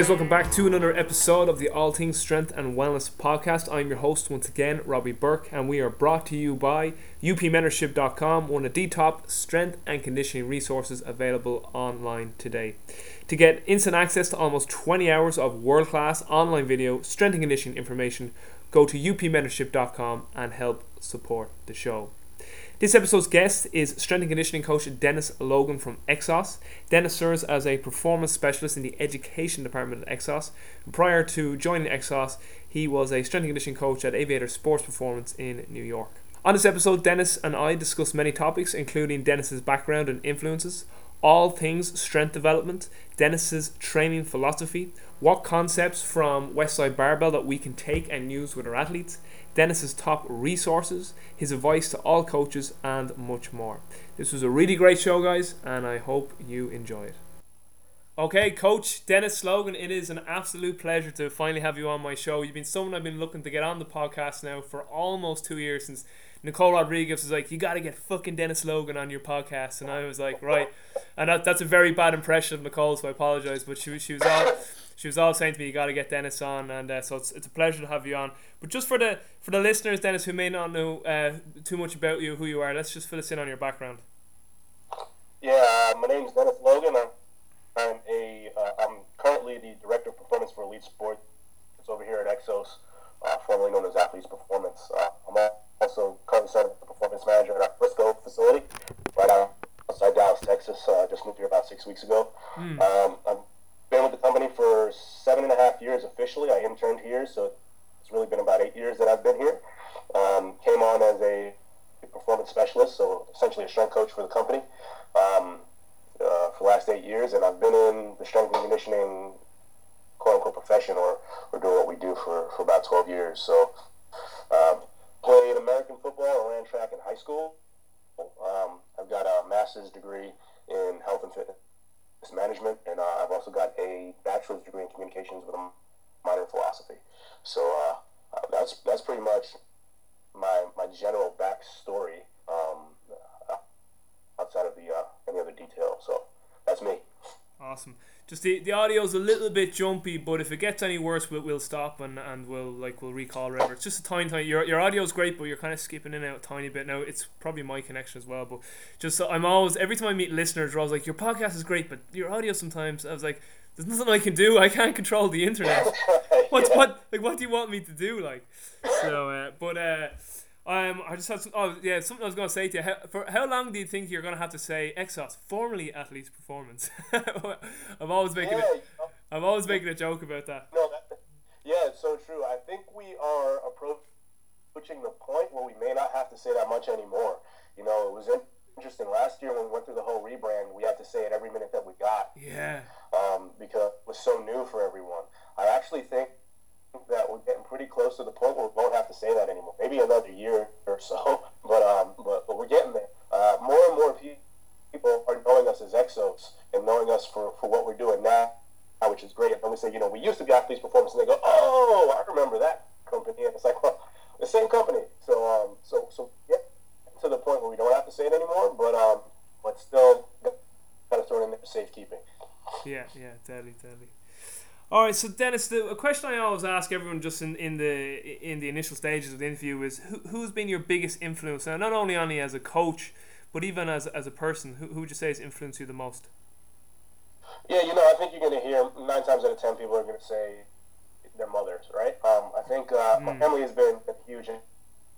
guys, welcome back to another episode of the All Things Strength and Wellness podcast. I'm your host once again, Robbie Burke, and we are brought to you by upmentorship.com, one of the top strength and conditioning resources available online today. To get instant access to almost 20 hours of world class online video strength and conditioning information, go to upmentorship.com and help support the show. This episode's guest is strength and conditioning coach Dennis Logan from Exos. Dennis serves as a performance specialist in the education department at Exos. Prior to joining Exos, he was a strength and conditioning coach at Aviator Sports Performance in New York. On this episode, Dennis and I discuss many topics, including Dennis's background and influences, all things strength development, Dennis's training philosophy, what concepts from Westside Barbell that we can take and use with our athletes, Dennis's top resources, his advice to all coaches, and much more. This was a really great show, guys, and I hope you enjoy it. Okay, Coach Dennis Logan, it is an absolute pleasure to finally have you on my show. You've been someone I've been looking to get on the podcast now for almost two years since Nicole Rodriguez was like, "You got to get fucking Dennis Logan on your podcast," and I was like, "Right," and that, that's a very bad impression of Nicole, so I apologize. But she she was all she was all saying to me, "You got to get Dennis on," and uh, so it's, it's a pleasure to have you on. But just for the for the listeners, Dennis, who may not know uh, too much about you, who you are, let's just fill us in on your background. Yeah, uh, my name is Dennis Logan. I'm, I'm a uh, I'm currently the director of performance for Elite Sport. It's over here at Exos, uh, formerly known as Athletes Performance. Uh, I'm also currently serving as the performance manager at our Frisco facility, right outside Dallas, Texas. Uh, just moved here about six weeks ago. Mm. Um, I've been with the company for seven and a half years officially. I interned here, so it's really been about eight years that I've been here. Um, came on as a performance specialist, so essentially a strength coach for the company um, uh, for the last eight years, and I've been in the strength and conditioning quote unquote profession or, or doing what we do for, for about 12 years. So um, played American football and ran track in high school. Um, I've got a master's degree in health and fitness management, and uh, I've also got a bachelor's degree in communications with a minor in philosophy. So uh, uh, that's that's pretty much my my general backstory um, outside of the uh, any other detail. So that's me. Awesome. Just the, the audio's a little bit jumpy, but if it gets any worse, we'll, we'll stop and, and we'll like we'll recall whatever. It's just a tiny tiny. Your your audio's great, but you're kind of skipping in and out a tiny bit. Now it's probably my connection as well, but just so I'm always every time I meet listeners, I was like, your podcast is great, but your audio sometimes I was like, there's nothing I can do. I can't control the internet. What's yeah. what like what do you want me to do? Like so, uh, but uh um, I just had some. Oh, yeah, something I was going to say to you. How, for how long do you think you're going to have to say Exos, formerly Athletes Performance? I'm always making yeah, it. I'm always making a joke about that. No, that, yeah, it's so true. I think we are approaching the point where we may not have to say that much anymore. You know, it was interesting last year when we went through the whole rebrand. We had to say it every minute that we got. Yeah. Um, because it was so new for everyone. I actually think that we're getting pretty close to the point where we won't have to say that anymore. Maybe another year or so, but um, but, but we're getting there. Uh, more and more people are knowing us as Exos and knowing us for, for what we're doing now, which is great. And we say, you know, we used to be Athletes Performance, and they go, oh, I remember that company. And it's like, well, the same company. So um, so so get to the point where we don't have to say it anymore, but um, but still kind of throw it in there safekeeping. Yeah, yeah, totally, totally. All right, so Dennis, the a question I always ask everyone just in, in the in the initial stages of the interview is who, who's been your biggest influence, now, not only only as a coach, but even as, as a person. Who, who would you say has influenced you the most? Yeah, you know, I think you're going to hear nine times out of ten people are going to say their mothers, right? Um, I think uh, mm. my family has been a huge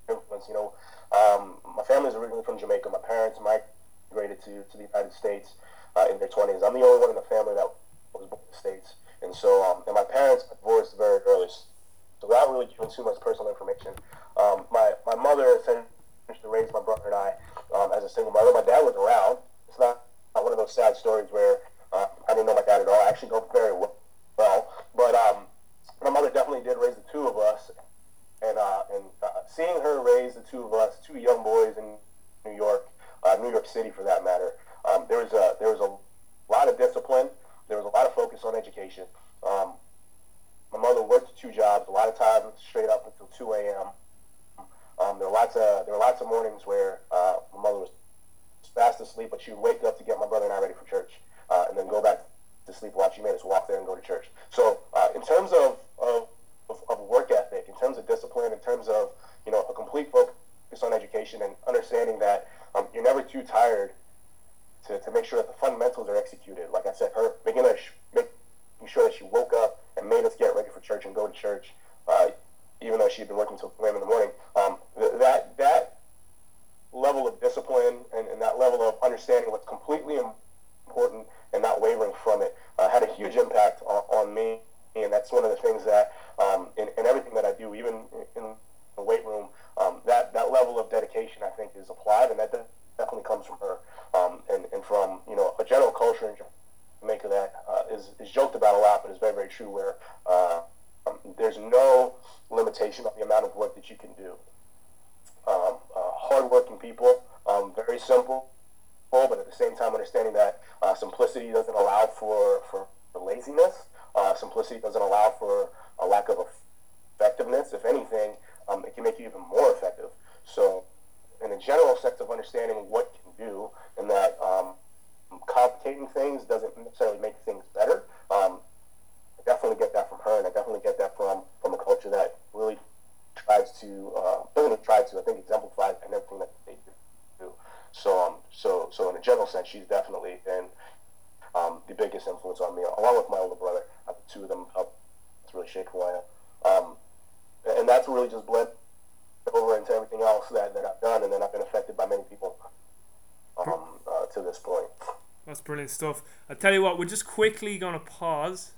influence. You know, um, my family is originally from Jamaica. My parents migrated to, to the United States uh, in their 20s. I'm the only one in the family that was born in the States. And so, um, and my parents divorced very early. So without really giving too much personal information, um, my, my mother finished to raise my brother and I um, as a single mother. My dad was around. It's not, not one of those sad stories where uh, I didn't know my dad at all. I actually know very well. But um, my mother definitely did raise the two of us. And, uh, and uh, seeing her raise the two of us, two young boys in New York, uh, New York City for that matter, um, there was a there was a lot of discipline there was a lot of focus on education. Um, my mother worked two jobs, a lot of times straight up until 2 a.m. Um, there were lots of there were lots of mornings where uh, my mother was fast asleep, but she would wake up to get my brother and I ready for church, uh, and then go back to sleep while She made us walk there and go to church. So uh, in terms of, of, of work ethic, in terms of discipline, in terms of you know a complete focus on education and understanding that um, you're never too tired to, to make sure that the fundamentals are executed. Like I said, her making, her, making sure that she woke up and made us get ready for church and go to church, uh, even though she'd been working until 3 in the morning. Um, that that level of discipline and, and that level of understanding what's completely important and not wavering from it uh, had a huge impact on, on, me. And that's one of the things that um, in, in, everything that I do, even in the weight room, um, that, that level of dedication, I think, is applied, and that definitely comes from her. Um, and, and from, you know, a general culture in Jamaica that uh, is, is joked about a lot, but is very, very true, where uh, um, there's no limitation on the amount of work that you can do. Um, uh, hardworking people, um, very simple, but at the same time understanding that uh, simplicity doesn't allow for, for, laziness. Uh, simplicity doesn't allow for a lack of effectiveness. If anything, um, it can make you even more effective. So, in a general sense of understanding what can do, and that um, complicating things doesn't necessarily make things better. Um, I definitely get that from her, and I definitely get that from from a culture that really tries to, uh, doesn't try to, I think exemplifies and everything that they do. So, um, so, so in a general sense, she's definitely been um, the biggest influence on me, along with my older brother. Uh, the two of them helped really shape who I am. Um, and that's really just bled over into everything else that, that I've done, and then I've been affected by many people um, uh, to this point. That's brilliant stuff. I tell you what, we're just quickly going to pause.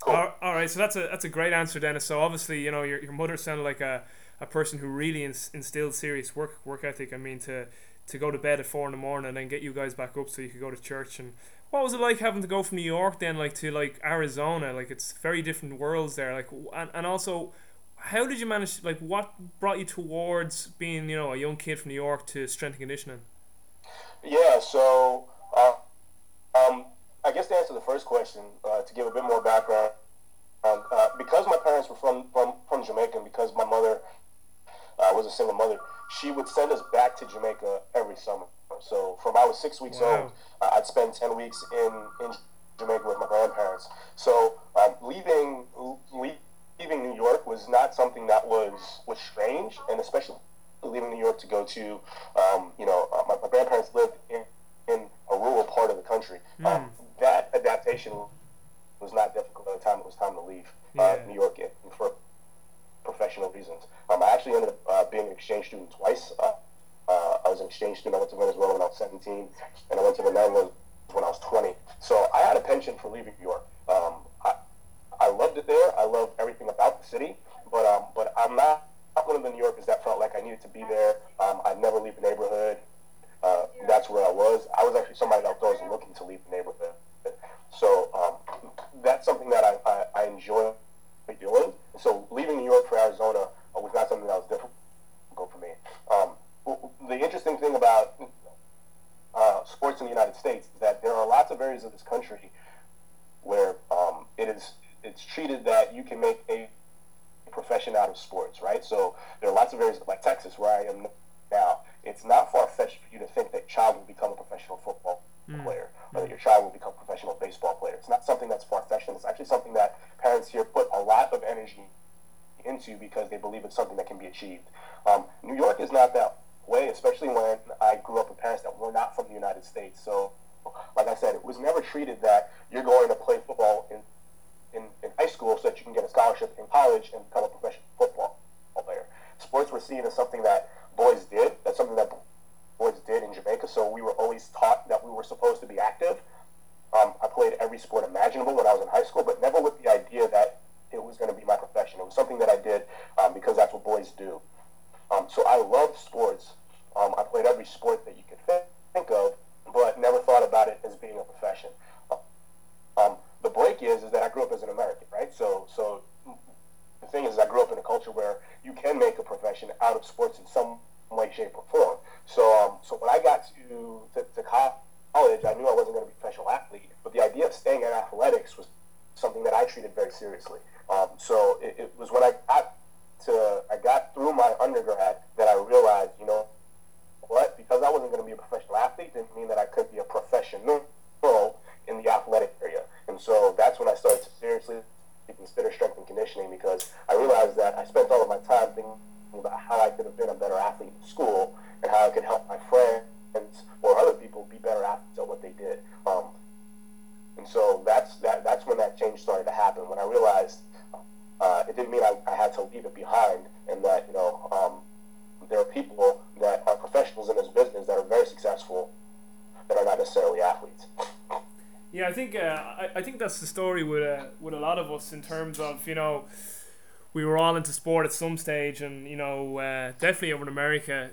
Cool. All, all right, so that's a that's a great answer, Dennis. So obviously, you know, your, your mother sounded like a, a person who really instilled serious work work ethic. I mean, to to go to bed at four in the morning and then get you guys back up so you could go to church. And what was it like having to go from New York then, like to like Arizona? Like it's very different worlds there. Like and, and also, how did you manage? Like what brought you towards being you know a young kid from New York to strength and conditioning? Yeah, so uh, um, I guess to answer the first question, uh, to give a bit more background, um, uh, because my parents were from from from Jamaica, and because my mother uh, was a single mother she would send us back to Jamaica every summer. So from I was six weeks wow. old, uh, I'd spend ten weeks in, in Jamaica with my grandparents. So um, leaving leaving New York was not something that was was strange, and especially leaving New York to go to, um, you know, uh, my, my, grandparents lived in, in a rural part of the country. Mm. Um, that adaptation was not difficult by the time it was time to leave uh. New York for professional reasons. Um, I actually ended up uh, being an exchange student twice. Uh, uh, I was an exchange student. I went to Venezuela when I was 17, and I went to the Netherlands when I was 20. So I had a penchant for leaving New York. Um, I, I loved it there. I loved everything about the city, but um, but I'm not, one of the New Yorkers that felt like I needed to be there. Um, I'd never leave the neighborhood. Uh, that's where I was. I was actually somebody that was looking to leave the neighborhood. So um, that's something that I, I, I enjoy doing. So leaving New York for Arizona uh, was not something that was difficult for me. Um, the interesting thing about uh, sports in the United States is that there are lots of areas of this country where um, it is it's treated that you can make a profession out of sports, right? So there are lots of areas like Texas, where I am now. It's not far fetched for you to think that child will become a professional football mm. player or that your child will become a professional baseball player. It's not something that's far fetched. It's actually something that parents here put a lot of energy into because they believe it's something that can be achieved. Um, New York is not that way, especially when I grew up with parents that were not from the United States. So, like I said, it was never treated that you're going to play football in, in, high school so that you can get a scholarship in college and become a professional football player. Sports were seen as something that boys did. That's something that boys did in Jamaica. So we were always taught that we were supposed to be active. Um, I played every sport imaginable when I was in high school, but never with the idea that it was going to be my profession. It was something that I did um, because that's what boys do. Um, so I love sports. Um, I played every sport that you could think of, but never thought about it as being a profession. Um, the break is is that I grew up as an American, right? So so the thing is, I grew up in a culture where you can make a profession out of sports in some way, shape, or form. So um, so when I got to to, to college, I knew I wasn't going to be a professional athlete, but the idea of staying in athletics was something that I treated very seriously. Um, so it, it, was when I got to, I got through my undergrad that I realized, you know, what? Because I wasn't going to be a professional athlete didn't mean that I could be a professional in the athletic so that's when I started to seriously consider strength and conditioning because I realized that I spent all of my time thinking about how I could have been a better athlete in school and how I could help my friends or other people be better athletes at what they did. Um, and so that's that, that's when that change started to happen when I realized uh, it didn't mean I, I, had to leave it behind and that you know um, there are people that are professionals in this business that are very successful that are not necessarily athletes. Yeah, I think uh, I, I think that's the story with uh, with a lot of us in terms of you know we were all into sport at some stage, and you know uh, definitely over in America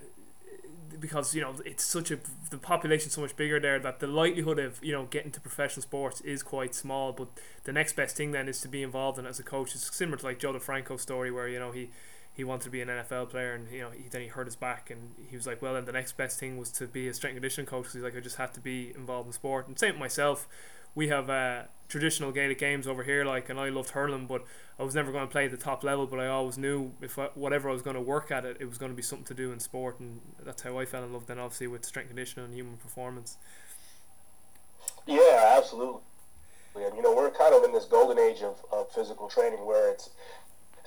because you know it's such a the population's so much bigger there that the likelihood of you know getting to professional sports is quite small. But the next best thing then is to be involved in as a coach. It's similar to like Joe DeFranco's story where you know he he wanted to be an NFL player and you know he, then he hurt his back and he was like well then the next best thing was to be a strength and conditioning coach. he's like I just had to be involved in sport and same with myself. We have uh, traditional Gaelic games over here like and I loved hurling but I was never going to play at the top level but I always knew if I, whatever I was going to work at it it was going to be something to do in sport and that's how I fell in love then obviously with strength conditioning and human performance. Yeah, absolutely. And you know we're kind of in this golden age of, of physical training where it's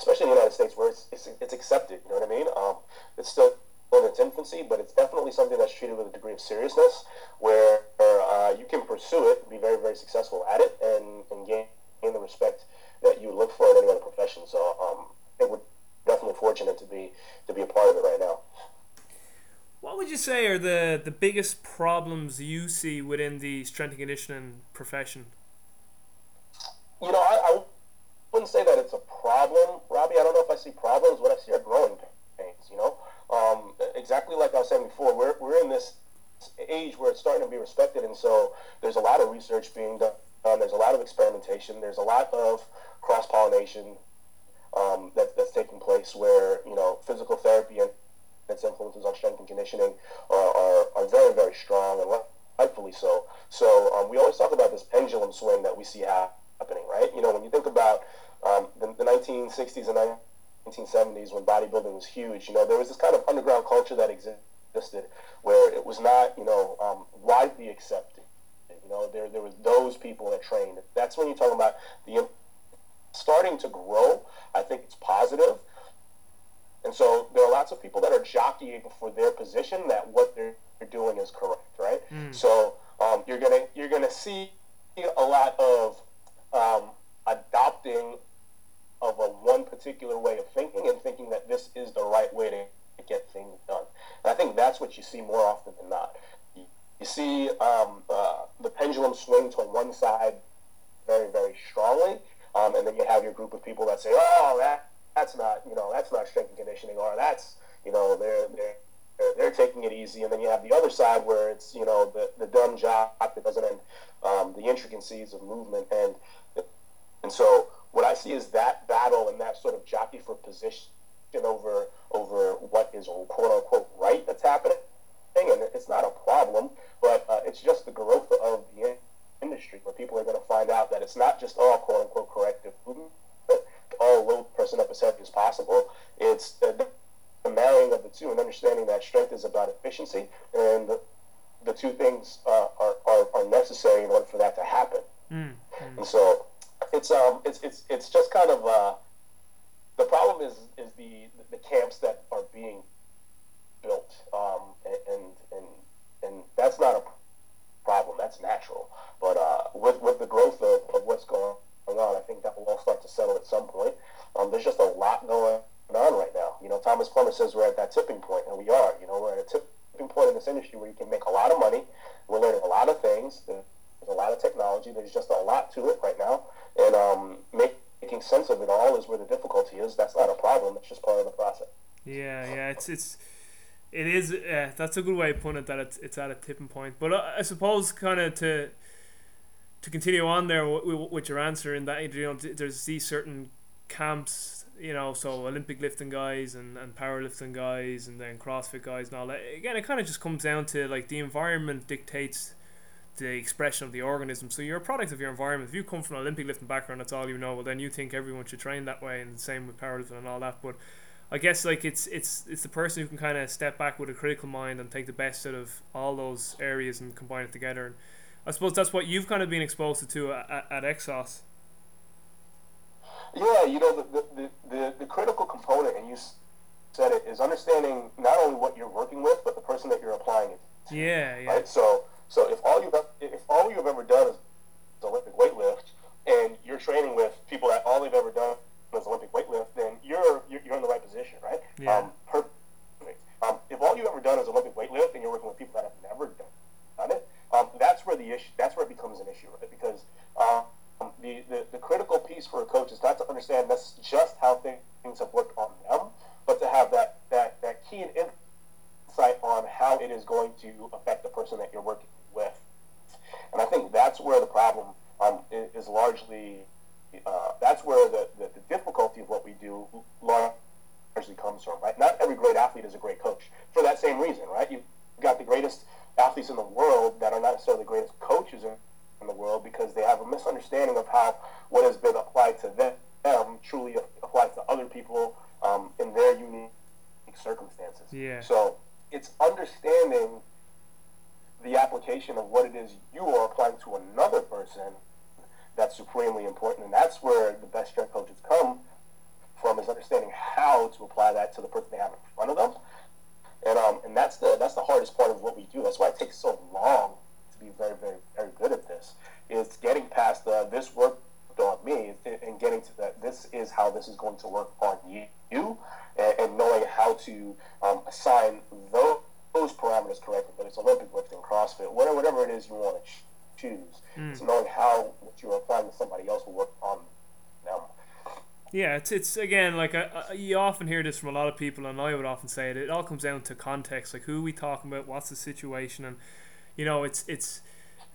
especially in the United States, where it's, it's, it's accepted. You know what I mean? Um, it's still in its infancy, but it's definitely something that's treated with a degree of seriousness, where uh, you can pursue it, be very, very successful at it, and, and gain, gain the respect that you look for in any other profession. So um, I think we're definitely fortunate to be to be a part of it right now. What would you say are the, the biggest problems you see within the strength and conditioning profession? You know, I, I wouldn't say that it's a problem, Robbie. I don't know if I see problems. What I see are growing pains. You know, um, exactly like I was saying before, we're we're in this age where it's starting to be respected, and so there's a lot of research being done. there's a lot of experimentation. There's a lot of cross pollination um, that, that's taking place where you know physical therapy and its influences on strength and conditioning are, are, are very very strong and rightfully so. So um, we always talk about this pendulum swing that we see happening, right? You know, when you think about um, the, the 1960s and 1970s when bodybuilding was huge, you know, there was this kind of underground culture that existed where it was not, you know, um, widely accepted. You know, there, there was those people that trained. That's when you're talking about the starting to grow. I think it's positive. And so there are lots of people that are jockeying for their position that what they're doing is correct, right? Mm. So um, you're gonna you're gonna see a lot of um, adopting of a one particular way of thinking and thinking that this is the right way to get things done. And I think that's what you see more often than not. You, see um, uh, the pendulum swing to one side very, very strongly, um, and then you have your group of people that say, "Oh, that that's not you know that's not strength and conditioning," or "That's you know they're they're." They're, taking it easy, and then you have the other side where it's you know the, the dumb job that doesn't end um, the intricacies of movement, and and so what I see is that battle and that sort of jockey for position over over what is quote unquote right that's happening, and it's not a problem, but uh, it's just the growth of the industry where people are going to find out that it's not just all quote unquote corrective movement, all load person up as heavy as possible. It's the, the marrying of the two and understanding that strength is about efficiency, and the, the two things uh, are, are, are necessary in order for that to happen. Mm, mm. And so it's um it's it's it's just kind of uh, the problem is is the the camps that are being built um, and and and that's not a problem that's natural. But uh, with with the growth of, of what's going on I think that will all start to settle at some point. Um, there's just a lot going on right now. You know Thomas Plummer says we're at that tipping point and we are. You know we're at a tipping point in this industry where you can make a lot of money we're learning a lot of things there's a lot of technology there's just a lot to it right now and um, make, making sense of it all is where the difficulty is. That's not a problem. It's just part of the process. Yeah, yeah, it's it's it is. Uh, that's a good way of putting it. That it's it's at a tipping point. But uh, I suppose kind of to to continue on there with, with your answer in that you know there's these certain camps you know, so Olympic lifting guys and, and powerlifting guys and then CrossFit guys and all that. Again, it kind of just comes down to like the environment dictates the expression of the organism. So you're a product of your environment. If you come from an Olympic lifting background, that's all you know. Well, then you think everyone should train that way, and the same with powerlifting and all that. But I guess like it's it's it's the person who can kind of step back with a critical mind and take the best out of all those areas and combine it together. And I suppose that's what you've kind of been exposed to at, at Exos. Yeah, you know, the, the, the, the critical component, and you said it, is understanding not only what you're working with, but the person that you're applying it to. Yeah, yeah. Right? So, so if all you've, if all you've ever done is Olympic weightlift, and you're training with people that all they've ever done is Olympic weightlift, then you're, you're, you're in the right position, right? Yeah. Um, perfect. Um, if all you've ever done is Olympic weightlift, and you're working with people that have never done it, um, that's where the issue, that's where it becomes an issue, right? Because um, the, the, the critical piece for a coach is not to understand that's just how things have worked on them, but to have that, that, that key and insight on how it is going to affect the person that you're working with. And I think that's where the problem um, is, largely, uh, that's where the, the, the, difficulty of what we do largely comes from, right? Not every great athlete is a great coach for that same reason, right? You've got the greatest athletes in the world that are not necessarily the greatest coaches in, in the world because they have a misunderstanding of how what has been applied to them, them truly applies to other people um, in their unique circumstances. Yeah. So it's understanding the application of what it is you are applying to another person that's supremely important, and that's where the best strength coaches come from is understanding how to apply that to the person they have in front of them and um, and that's the that's the hardest part of what we do. That's why it takes so long to be very very very good at this. Is getting past the this worked on me and getting to that this is how this is going to work on you, you and, and knowing how to um, assign those, those parameters correctly. Whether it's Olympic lifting, CrossFit, whatever whatever it is you want to choose. Mm. It's knowing how what you're applying to somebody else will work on them. Yeah, it's it's again like uh, you often hear this from a lot of people, and I would often say it. It all comes down to context, like who are we talking about, what's the situation, and you know, it's it's.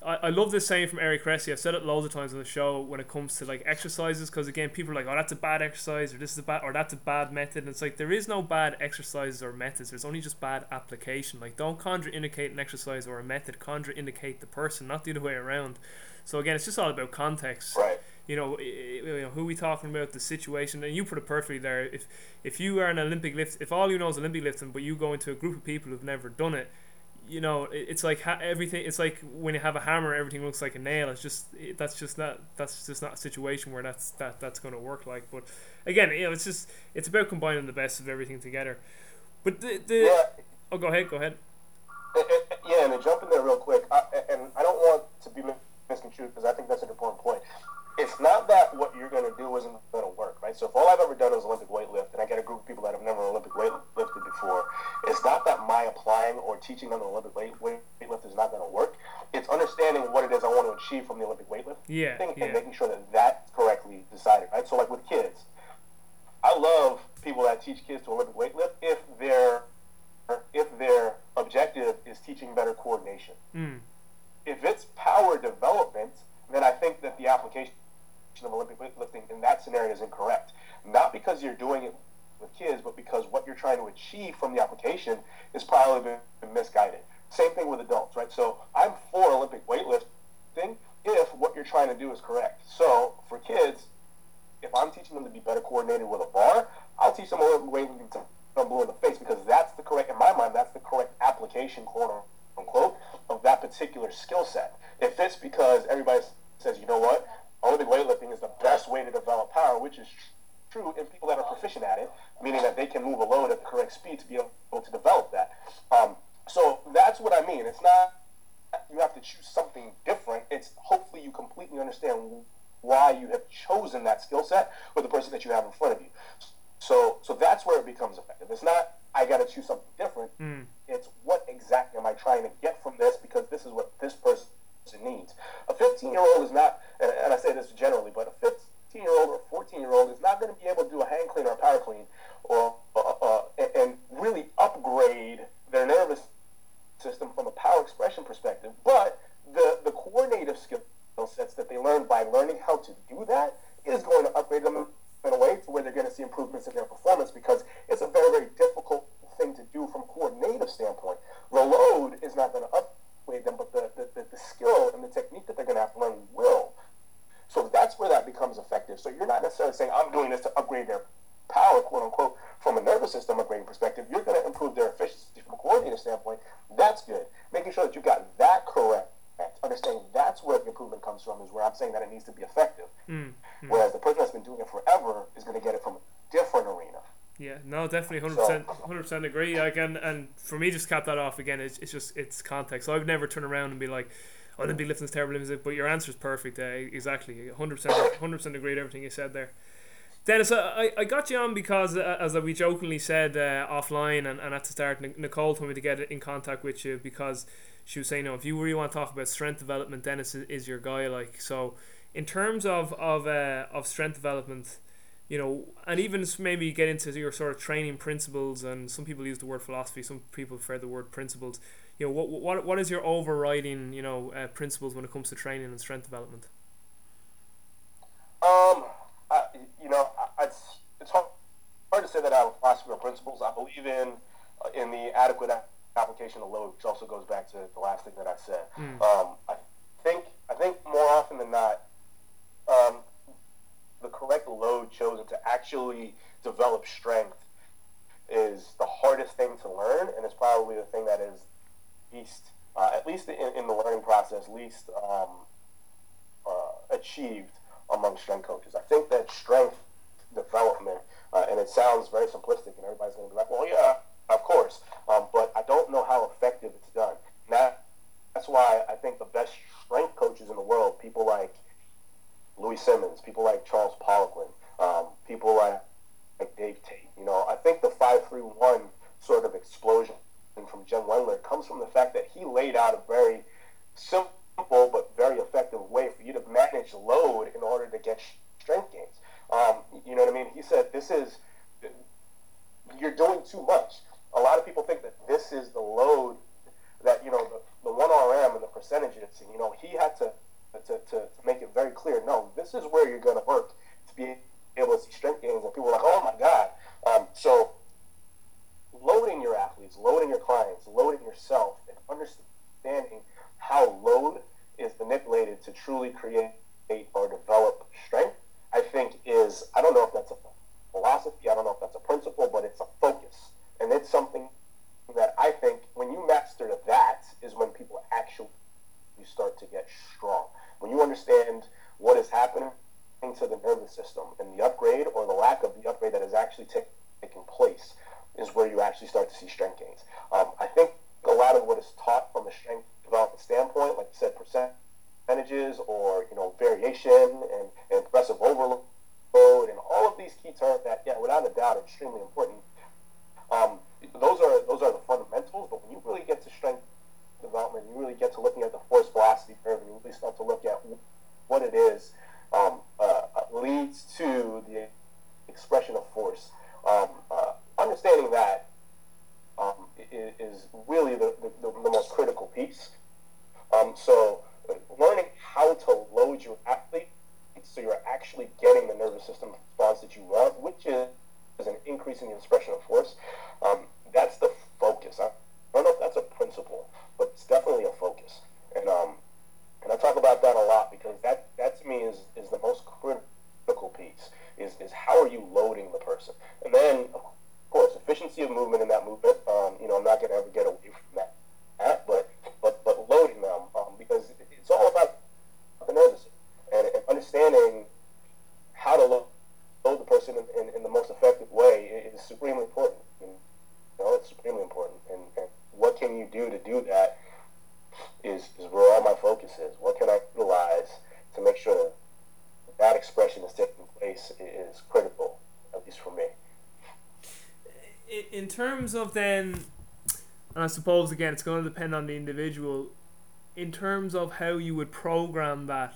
I, I love this saying from Eric Cressey. I've said it loads of times on the show when it comes to like exercises, because again, people are like, "Oh, that's a bad exercise," or "This is a bad," or "That's a bad method." And it's like there is no bad exercises or methods. There's only just bad application. Like, don't contraindicate an exercise or a method. Contraindicate the person, not the other way around. So again, it's just all about context. Right you know, you know, who we talking about, the situation, and you put it perfectly there. If if you are an Olympic lift, if all you know is Olympic lifting, but you go into a group of people who've never done it, you know, it's like ha- everything. It's like when you have a hammer, everything looks like a nail. It's just it, that's just not that's just not a situation where that's that that's going to work like. But again, you know, it's just it's about combining the best of everything together. But the the yeah. oh, go ahead, go ahead. Uh, uh, yeah, and to jump in there real quick, I, and I don't want to be misconstrued because I think that's an important point it's not that what you're going to do isn't going to work, right? So if all I've ever done is Olympic weight-lift, and I get a group of people that have never Olympic weightlifted before, it's not that my applying or teaching them the Olympic weight lift is not going to work. It's understanding what it is I want to achieve from the Olympic weightlift yeah, thing yeah. and making sure that that's correctly decided, right? So like with kids, I love people that teach kids to Olympic weightlift if their if their objective is teaching better coordination. Mm. If it's power development, then I think that the application of Olympic weightlifting in that scenario is incorrect. Not because you're doing it with kids, but because what you're trying to achieve from the application is probably been, misguided. Same thing with adults, right? So I'm for Olympic weightlifting if what you're trying to do is correct. So for kids, if I'm teaching them to be better coordinated with a bar, I'll teach them Olympic weightlifting to them blue in the face because that's the correct, in my mind, that's the correct application, quote unquote, of that particular skill set. If it's because everybody says, you know what, Olympic weightlifting is the best way to develop power, which is true in people that are proficient at it, meaning that they can move a load at the correct speed to be able to develop that. Um, so that's what I mean. It's not you have to choose something different. It's hopefully you completely understand why you have chosen that skill set with the person that you have in front of you. So so that's where it becomes effective. It's not I got to choose something different. Mm. It's what exactly am I trying to get from this because this is what this person needs. A 15 year old is not, and, I say this generally, but a 15 year old or 14 year old is not going to be able to do a hang clean or a power clean or uh, uh, and really upgrade their nervous system from a power expression perspective. But the, the coordinative skill sets that they learn by learning how to do that is going to upgrade them in a way to where they're going to see improvements in their performance because it's a very, very difficult thing to do from a coordinative standpoint. The load is not going to up them, but the, the, the, the skill and the technique that they're going to have to learn will. So that's where that becomes effective. So you're not necessarily saying, I'm doing this to upgrade their power, quote unquote, from a nervous system upgrading perspective. You're going to improve their efficiency from a coordinator standpoint. That's good. Making sure that you've got that correct understanding that's where the improvement comes from is where I'm saying that it needs to be effective. Mm, mm. Whereas the person that's been doing it forever is going to get it from a different arena. Yeah, no, definitely, hundred percent, hundred percent agree. Again, and for me, just cap that off again. It's, it's just it's context. So I would never turn around and be like, "Oh, the big lifting's terrible," music," but your answer is perfect. Uh, exactly, hundred percent, hundred percent agree with everything you said there. Dennis, I, I got you on because, uh, as we jokingly said uh, offline and, and at the start, Nicole told me to get in contact with you because she was saying, you know, if you really want to talk about strength development, Dennis is, is your guy. Like, so in terms of of uh, of strength development, you know, and even maybe get into your sort of training principles. And some people use the word philosophy, some people prefer the word principles. You know, what what what is your overriding, you know, uh, principles when it comes to training and strength development? Um I, you know, it's it's hard, hard to say that I have a philosophy or principles. I believe in uh, in the adequate application of load, which also goes back to the last thing that I said. Mm. Um, I think I think more often than not, um, the correct load chosen to actually develop strength is the hardest thing to learn, and it's probably the thing that is least, uh, at least in, in, the learning process, least um, uh, achieved among strength coaches. I think that strength development, uh, and it sounds very simplistic, and everybody's going to be like, well, yeah, of course, um, but I don't know how effective it's done. That, that's why I think the best strength coaches in the world, people like Louie Simmons, people like Charles Poliquin, um, people like, like Dave Tate, you know, I think the 5-3-1 sort of explosion from Jim Wendler comes from the fact that he laid out a very simple but very effective way for you to manage load in order to get strength gains. Um, you know what I mean? He said this is you're doing too much. A lot of people think that this is the load that you know the, the one RM and the percentages. You know, he had to, to to make it very clear. No, this is where you're going to work to be able to see strength gains. And people are like, oh my god. Um, so loading your athletes, loading your clients, loading yourself, and understanding how load is manipulated to truly create or develop strength, I think is, I don't know if that's a philosophy, I don't know if that's a principle, but it's a focus. And it's something that I think when you master that is when people actually start to get strong. When you understand what is happening to the nervous system and the upgrade or the lack of the upgrade that is actually t- taking place is where you actually start to see strength gains. Um, I think a lot of what is taught from the strength development standpoint, like you said, percentages or you know variation and, and progressive overload and all of these key terms that, yeah, without a doubt, are extremely important. Um, those are those are the fundamentals, but when you really get to strength development, you really get to looking at the force velocity curve, and you really start to look at what it is um, uh, leads to the expression of force. Um, uh, understanding that um, is really the, the, the, most critical piece. Um, so learning how to load your athlete so you're actually getting the nervous system response that you want, which is, is an increase in the expression of force, um, that's the focus. I, I don't know if that's a principle, but it's definitely a focus. And um, and I talk about that a lot because that, that to me is, is the most critical piece, is, is how are you loading the person? And then, of course, efficiency of movement in that movement. Um, you know, I'm not going to ever get away from that, that but, but, but loading them um, because it's all about the nervous system and, and understanding how to load, load the person in, in, in, the most effective way is supremely important. And, you know, it's supremely important. And, and what can you do to do that is, is where all my focus is. What can I utilize to make sure that that expression is taking place is critical, at least for me in terms of then, and I suppose again it's going to depend on the individual. In terms of how you would program that,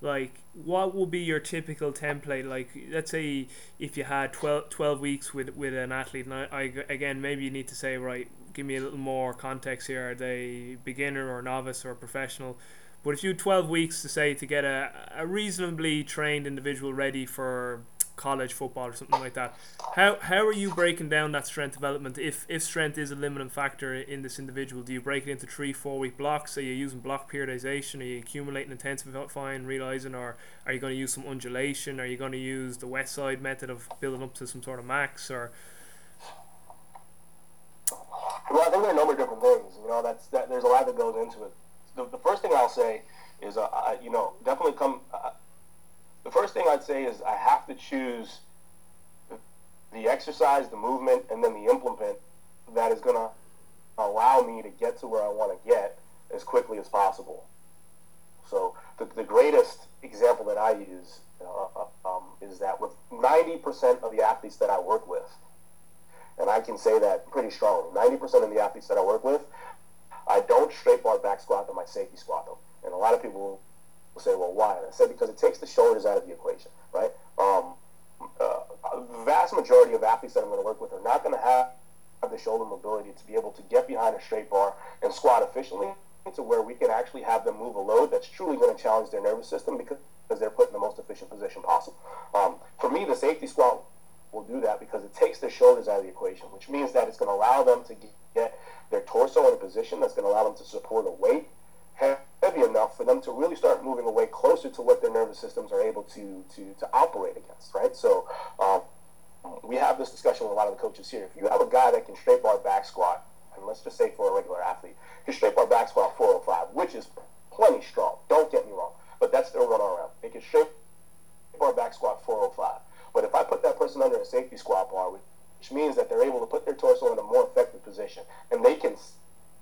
like what would be your typical template? Like let's say if you had 12, 12 weeks with with an athlete, and I, I again maybe you need to say right, give me a little more context here. Are they beginner or novice or professional? But if you had 12 weeks to say to get a, a reasonably trained individual ready for college football or something like that. How how are you breaking down that strength development? If if strength is a limiting factor in this individual, do you break it into three four week blocks? Are you using block periodization? Are you accumulating, intensifying, realizing, or are you going to use some undulation? Are you going to use the Westside method of building up to some sort of max or? Well, I think there are a number of different things. You know, that's that. There's a lot that goes into it. the, the first thing I'll say is, uh, I, you know, definitely come. Uh, the first thing I'd say is I have to choose the, exercise, the movement, and then the implement that is going to allow me to get to where I want to get as quickly as possible. So the, the greatest example that I use uh, uh um, is that with 90% of the athletes that I work with, and I can say that pretty strongly, 90% of the athletes that I work with, I don't straight bar back squat them, I safety squat them. And a lot of people say, well, why? And I said, because it takes the shoulders out of the equation, right? Um, uh, the vast majority of athletes that I'm going to work with are not going to have the shoulder mobility to be able to get behind a straight bar and squat efficiently to where we can actually have them move a load that's truly going to challenge their nervous system because they're put in the most efficient position possible. Um, for me, the safety squat will do that because it takes their shoulders out of the equation, which means that it's going to allow them to get their torso in a position that's going to allow them to support a weight heavy enough for them to really start moving away closer to what their nervous systems are able to to, to operate against, right? So um, we have this discussion with a lot of the coaches here. If you have a guy that can straight bar back squat, and let's just say for a regular athlete, can straight bar back squat 405, which is plenty strong. Don't get me wrong, but that's still run around. They can straight bar back squat 405. But if I put that person under a safety squat bar, which means that they're able to put their torso in a more effective position, and they can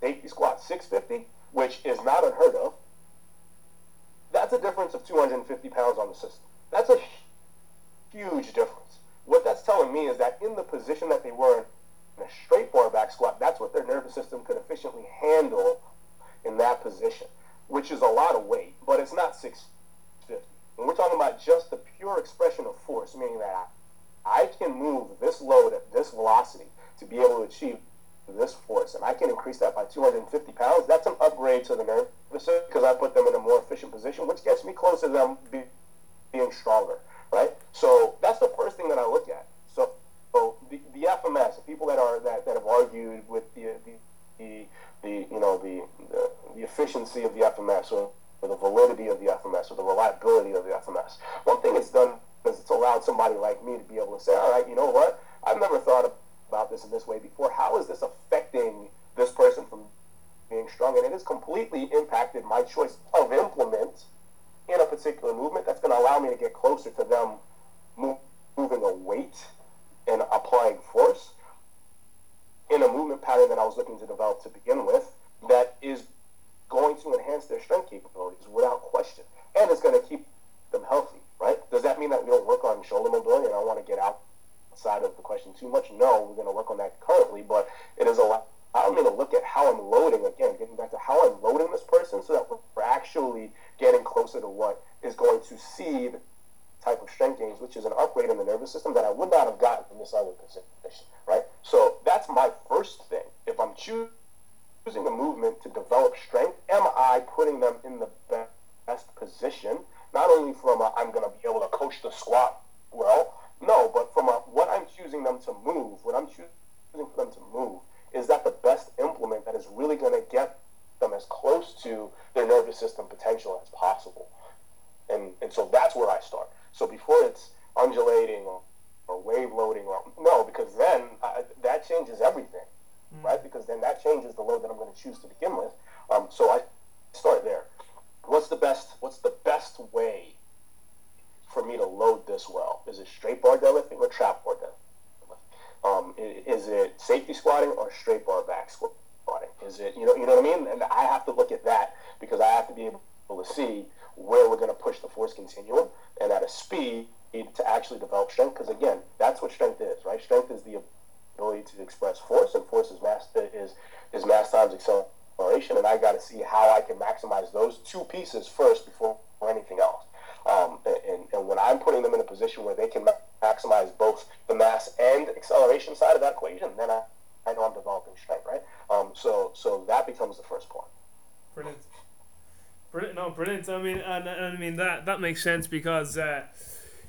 safety squat 650, which is not unheard of, that's a difference of 250 pounds on the system. That's a huge difference. What that's telling me is that in the position that they were in a straight bar back squat, that's what their nervous system could efficiently handle in that position, which is a lot of weight, but it's not 650. When we're talking about just the pure expression of force, meaning that I can move this load at this velocity to be able to achieve this force, and I can increase that by 250 pounds, that's an upgrade to the system because I put them in a more efficient position, which gets me closer to them be, being stronger, right? So that's the first thing that I look at. So, so the, the FMS, the people that are that, that have argued with the the, the, the you know the, the, the efficiency of the FMS or, or the validity of the FMS or the reliability of the FMS. One thing it's done is it's allowed somebody like me to be able to say, all right, you know what? I've never thought of about this in this way before. How is this affecting this person from being strong? And it has completely impacted my choice of implement in a particular movement that's going to allow me to get closer to them moving a weight and applying force in a movement pattern that I was looking to develop to begin with that is going to enhance their strength capabilities without question. And it's going to keep them healthy, right? Does that mean that we don't work on shoulder mobility and I want to get out side of the question too much. No, we're going to work on that currently, but it is a lot. I'm going to look at how I'm loading again, getting back to how I'm loading this person, so that we're actually getting closer to what is going to seed type of strength gains, which is an upgrade in the nervous system that I would not have gotten in this other position, right? So that's my first thing. If I'm choosing a movement to develop strength, am I putting them in the best position? Not only from i am going to be able to coach the squat well, no, but from a, what I'm choosing them to move, what I'm choosing for them to move, is that the best implement that is really going to get them as close to their nervous system potential as possible. And, and so that's where I start. So before it's undulating or, or wave loading, or no, because then I, that changes everything, mm. right? Because then that changes the load that I'm going to choose to begin with. Um, so I start there. What's the best? What's the best way for me to load this well? Is it straight bar deadlifting or trap bar deadlifting? Um, is it safety squatting or straight bar back squatting? Is it you know you know what I mean? And I have to look at that because I have to be able to see where we're going to push the force continuum and at a speed to actually develop strength. Because again, that's what strength is, right? Strength is the ability to express force, and force is mass is is mass times acceleration. And I got to see how I can maximize those two pieces first before anything else. Um, and, and when I'm putting them in a position where they can maximize both the mass and acceleration side of that equation, then I, I know I'm developing strength, right? Um, so so that becomes the first point. Brilliant. Brilliant. No, brilliant. I mean, and, and I mean that that makes sense because, uh,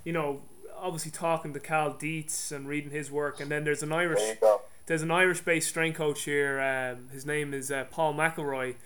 you know, obviously talking to Cal Dietz and reading his work, and then there's an Irish there's an Irish-based strength coach here. Um, his name is uh, Paul McElroy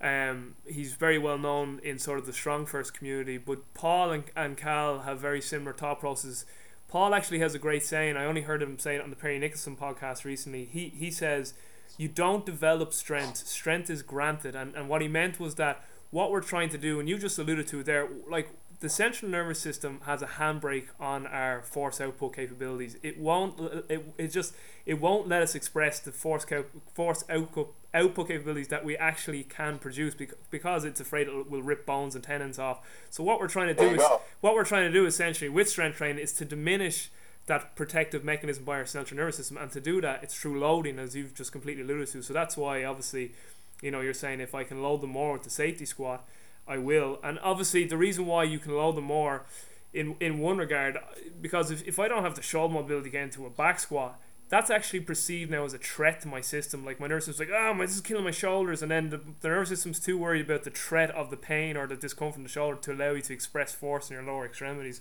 um, he's very well known in sort of the StrongFirst community, but Paul and, and Cal have very similar thought processes. Paul actually has a great saying. I only heard him say it on the Perry Nickelston podcast recently. He he says you don't develop strength. Strength is granted, and and what he meant was that what we're trying to do, and you just alluded to there, like the central nervous system has a handbrake on our force output capabilities. It won't. It, it just it won't let us express the force force output output capabilities that we actually can produce because, it's afraid it will rip bones and tendons off. So what we're trying to do is go. what we're trying to do essentially with strength training is to diminish that protective mechanism by our central nervous system, and to do that, it's through loading, as you've just completely alluded to. So that's why, obviously, you know, you're saying if I can load them more with the safety squat, I will. And obviously, the reason why you can load them more, in in one regard, because if, if I don't have the shoulder mobility to a back squat, that's actually perceived now as a threat to my system. Like my nervous system's like, oh, my, this is killing my shoulders, and then the, the nervous system's too worried about the threat of the pain or the discomfort in the shoulder to allow you to express force in your lower extremities.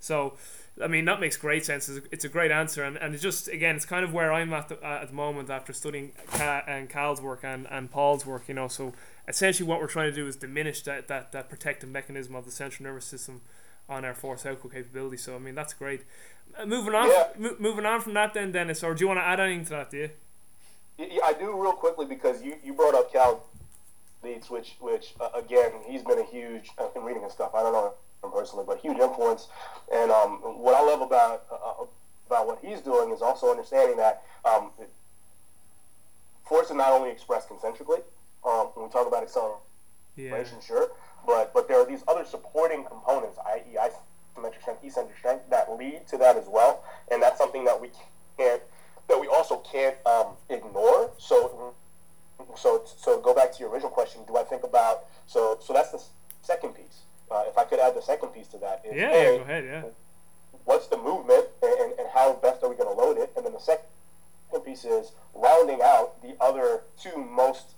So, I mean, that makes great sense. It's a, great answer, and, and it's just again, it's kind of where I'm at the, at the moment after studying and Cal's work and, and Paul's work. You know, so essentially what we're trying to do is diminish that, that, that protective mechanism of the central nervous system on our force output capability. So I mean, that's great. Uh, moving on, Yeah. mo- moving on from that, then Dennis, or do you want to add anything to that? Do you? Yeah, I do real quickly because you, you brought up Cal Dietz, which which uh, again he's been a huge uh, in reading his stuff. I don't know him personally, but huge influence. And um, what I love about uh, about what he's doing is also understanding that um, force is not only expressed concentrically. Um, when we talk about acceleration, Yeah. sure, but but there are these other supporting components, i.e., isometric strength, eccentric strength, that lead to that as well, and that's something that we can't that we also can't um, ignore. So so so go back to your original question. Do I think about so so that's the second piece. Uh, if I could add the second piece to that, is Yeah, yeah, go ahead. Yeah. what's the movement and, and how best are we going to load it? And then the second piece is rounding out the other two most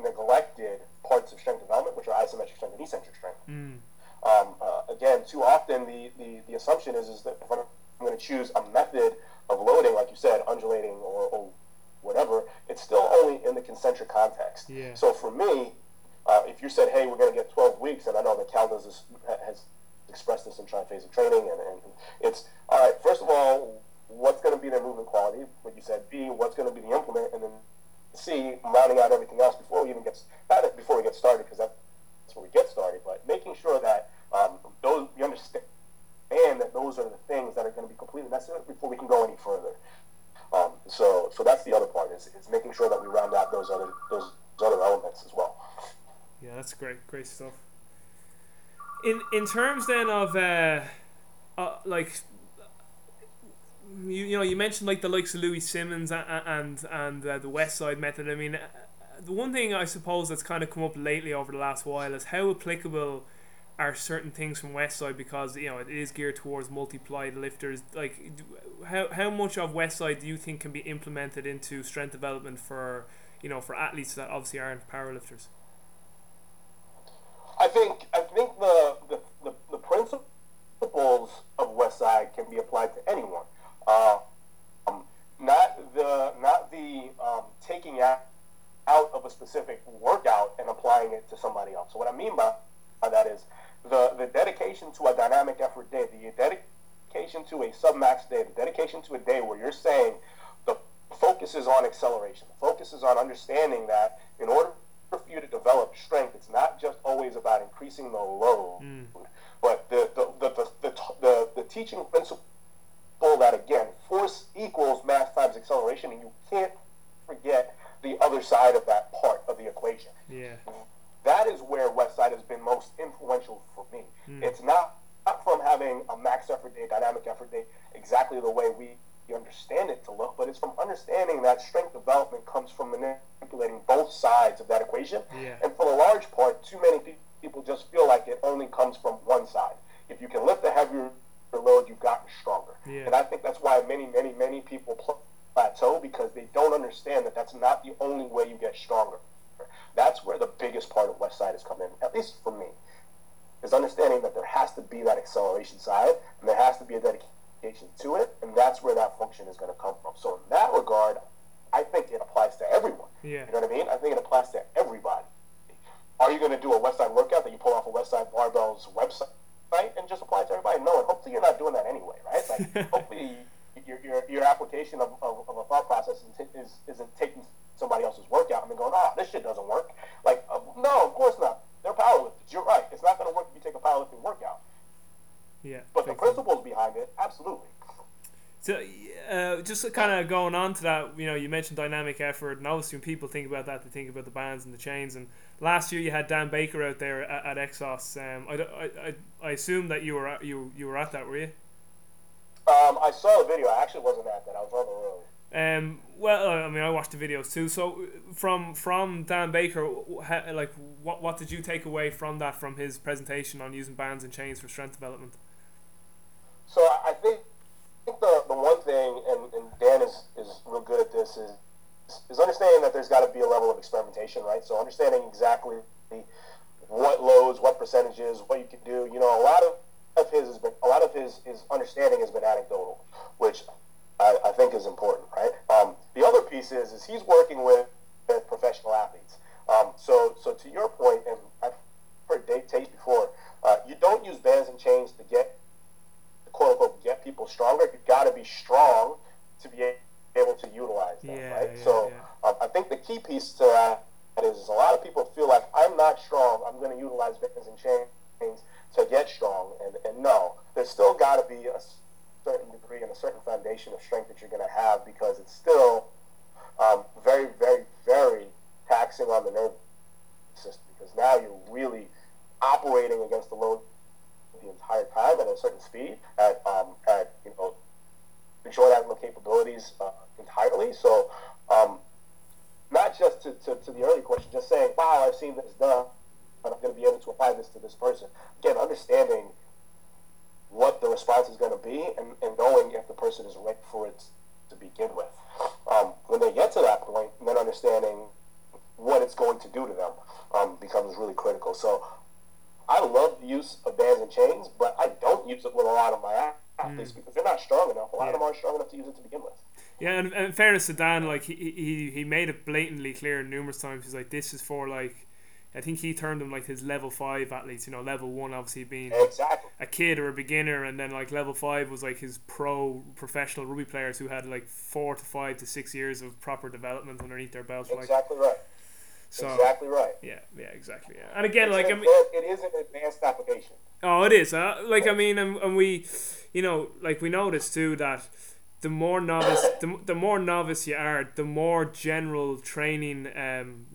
neglected parts of strength development, which are isometric strength and eccentric strength. Mm. Um, uh, again, too often the, the, the assumption is, is that if I'm going to choose a method of loading, like you said, undulating or, or whatever, it's still only in the concentric context. Yeah. So for me, uh, if you said, hey, we're going to get 12 weeks, and I know that Cal does this, has expressed this in triphasic training, and, and it's, all right, first of all, what's going to be their movement quality? Like you said, B, what's going to be the implement, and then C, rounding out everything else before we even get, not before we get started, because that's where we get started, but making sure that um, those, you understand and that those are the things that are going to be completely necessary before we can go any further. Um, so, so that's the other part is, is making sure that we round out those other those other elements as well. Yeah, that's great, great stuff. In in terms then of uh, uh like you, you know you mentioned like the likes of Louie Simmons and and and uh, the Westside method. I mean, uh, the one thing I suppose that's kind of come up lately over the last while is how applicable are certain things from Westside because you know it is geared towards multi-ply lifters. Like, how how much of Westside do you think can be implemented into strength development for you know for athletes that obviously aren't powerlifters? I think I think the the, the, the principles of Westside can be applied to anyone. Uh, um, not the not the um, taking out out of a specific workout and applying it to somebody else. So what I mean by, that is the the dedication to a dynamic effort day, the dedication to a submax day, the dedication to a day where you're saying the focus is on acceleration, the focus is on understanding that in order for you to develop strength, it's not just always about increasing the load, but the the, the, the, the, the, the teaching principle that again, force equals mass times acceleration, and you can't forget the other side of that part of the equation. Yeah. That is where Westside has been most influential for me. Hmm. It's not, not from having a max effort day, dynamic effort day, exactly the way we understand it to look, but it's from understanding that strength development comes from manipulating both sides of that equation. Yeah. And for the large part, too many pe- people just feel like it only comes from one side. If you can lift a heavier load, you've gotten stronger. Yeah. And I think that's why many, many, many people plateau because they don't understand that that's not the only way you get stronger. That's where the biggest part of Westside has come in, at least for me, is understanding that there has to be that acceleration side and there has to be a dedication to it, and that's where that function is going to come from. So in that regard, I think it applies to everyone. Yeah. You know what I mean? I think it applies to everybody. Are you going to do a Westside workout that you pull off a Westside Barbell's website and just apply it to everybody? No, and hopefully you're not doing that anyway, right? Like hopefully your, your, your application of, of, of a thought process is, is, isn't taking somebody else's workout and then going, oh, this shit doesn't work. Like, uh, no, of course not. They're powerlifters. You're right. It's not going to work if you take a powerlifting workout. Yeah. But the principles behind it, absolutely. So, uh, just kind of going on to that, you know, you mentioned dynamic effort, and obviously when people think about that, they think about the bands and the chains. And last year you had Dan Baker out there at, at Exos. Um, I, I, I assume that you were at, you you were at that, were you? Um, I saw the video. I actually wasn't at that. I was on the road. Um, well, I mean, I watched the videos too. So, from from Dan Baker, like, what what did you take away from that from his presentation on using bands and chains for strength development? So I think think the, the one thing, and, and Dan is, is real good at this, is is understanding that there's got to be a level of experimentation, right? So understanding exactly what loads, what percentages, what you can do. You know, a lot of, of his has been a lot of his, his understanding has been anecdotal, which I, I think is important, right? Um, the other piece is is he's working with, with professional athletes. Um, so so to your point, and I've heard Dave Tate before, uh, you don't use bands and chains to get quote unquote get people stronger. You've got to be strong to be able to utilize them, yeah, right? Yeah, so yeah. Um, I think the key piece to that is, a lot of people feel like I'm not strong. I'm going to utilize bands and chains to get strong, and, and no, there's still got to be a certain degree and a certain foundation of strength that you're going to have because it's still um, very, very, very taxing on the nervous system because now you're really operating against the load the entire time at a certain speed at um, at you know short animal capabilities uh, entirely. So um, not just to, to, to, the early question, just saying, wow, I've seen this done, but I'm going to be able to apply this to this person. Again, understanding what the response is going to be and, and knowing if the person is ready for it to begin with. Um, when they get to that point, then understanding what it's going to do to them um, becomes really critical. So I love the use of bands and chains, but I don't use it with a lot of my athletes mm. because they're not strong enough. A lot yeah. of them aren't strong enough to use it to begin with. Yeah, and, and in fairness to Dan, like he, he he made it blatantly clear numerous times. He's like, this is for like, I think he termed them like his level five athletes. You know, level one obviously being exactly. a kid or a beginner, and then like level five was like his pro professional rugby players who had like four to five to six years of proper development underneath their belt. Exactly like, right. So, exactly right. Yeah, yeah, exactly. Yeah. And again, it's like I mean, it is an advanced application. Oh, it is. Uh, like I mean, and, and we, you know, like we noticed too that the more novice, the, the more novice you are, the more general training um,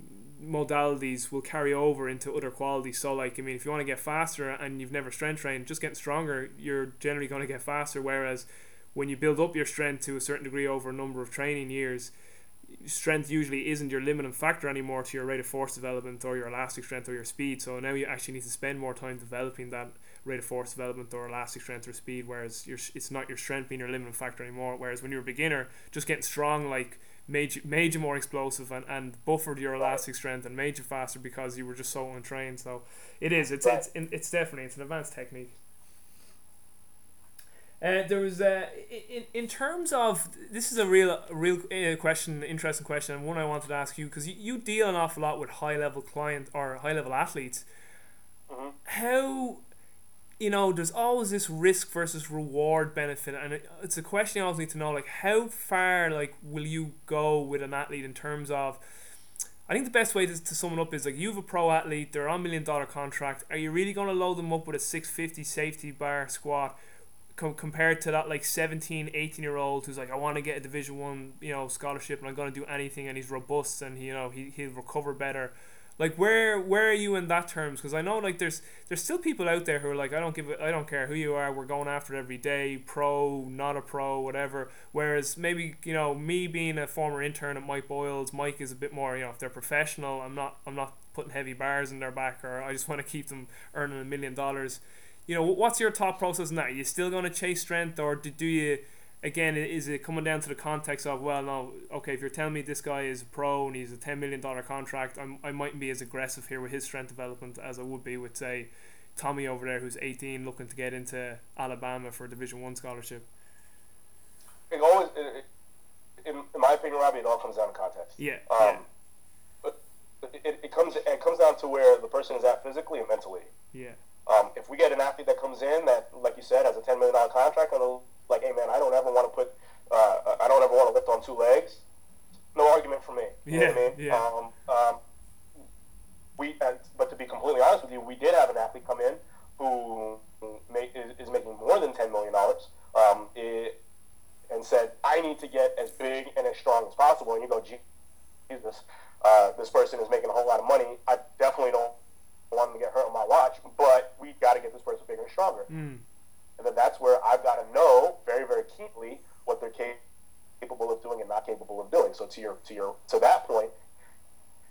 modalities will carry over into other qualities. So, like, I mean, if you want to get faster and you've never strength trained, just getting stronger, you're generally going to get faster. Whereas when you build up your strength to a certain degree over a number of training years, strength usually isn't your limiting factor anymore to your rate of force development or your elastic strength or your speed. So now you actually need to spend more time developing that rate of force development or elastic strength or speed. Whereas your it's not your strength being your limiting factor anymore. Whereas when you're a beginner, just getting strong like made you, made you more explosive and, and buffered your elastic strength and made you faster because you were just so untrained. So it is. It's it's it's definitely it's an advanced technique. Uh, there was uh, in, in terms of this is a real real uh, question, interesting question, and one I wanted to ask you because you, you deal an awful lot with high level client or high level athletes. Mm-hmm. How you know there's always this risk versus reward benefit, and it, it's a question I always need to know like how far like will you go with an athlete in terms of. I think the best way to, to sum it up is like you have a pro athlete, they're on a million dollar contract. Are you really going to load them up with a 650 safety bar squat? com- compared to that like 17 18 year old who's like i want to get a division one you know scholarship and i'm going to do anything and he's robust and you know he, he'll recover better like where where are you in that terms because i know like there's there's still people out there who are like i don't give a, i don't care who you are we're going after it every day pro not a pro whatever whereas maybe you know me being a former intern at mike boyles mike is a bit more you know if they're professional i'm not i'm not putting heavy bars in their back or i just want to keep them earning a million dollars you know, what's your thought process? Are you still going to chase strength, or do, do you? Again, is it coming down to the context of well, no, okay, if you're telling me this guy is a pro and he's a ten million dollar contract, I'm, I mightn't be as aggressive here with his strength development as I would be with say Tommy over there who's 18 looking to get into Alabama for a Division One scholarship. It always, it, in, in my opinion, Robbie, it all comes down to context. Yeah. Um, yeah. But it, it comes it comes down to where the person is at physically and mentally. Yeah. Um, if we get an athlete that comes in that, like you said, has a ten million dollar contract, and like, hey man, I don't ever want to put, uh, I don't ever want to lift on two legs. No argument for me. You Yeah, know what I mean? yeah. Um, um, we, and, but to be completely honest with you, we did have an athlete come in who make, is, is making more than ten million dollars. Um, it, and said, I need to get as big and as strong as possible. And you go, Jesus, uh, this person is making a whole lot of money. I definitely don't want to get hurt on my watch, but we got to get this person bigger and stronger. Mm. And then that's where I've got to know very, very keenly what they're capable of doing and not capable of doing. So to your, to your, to that point,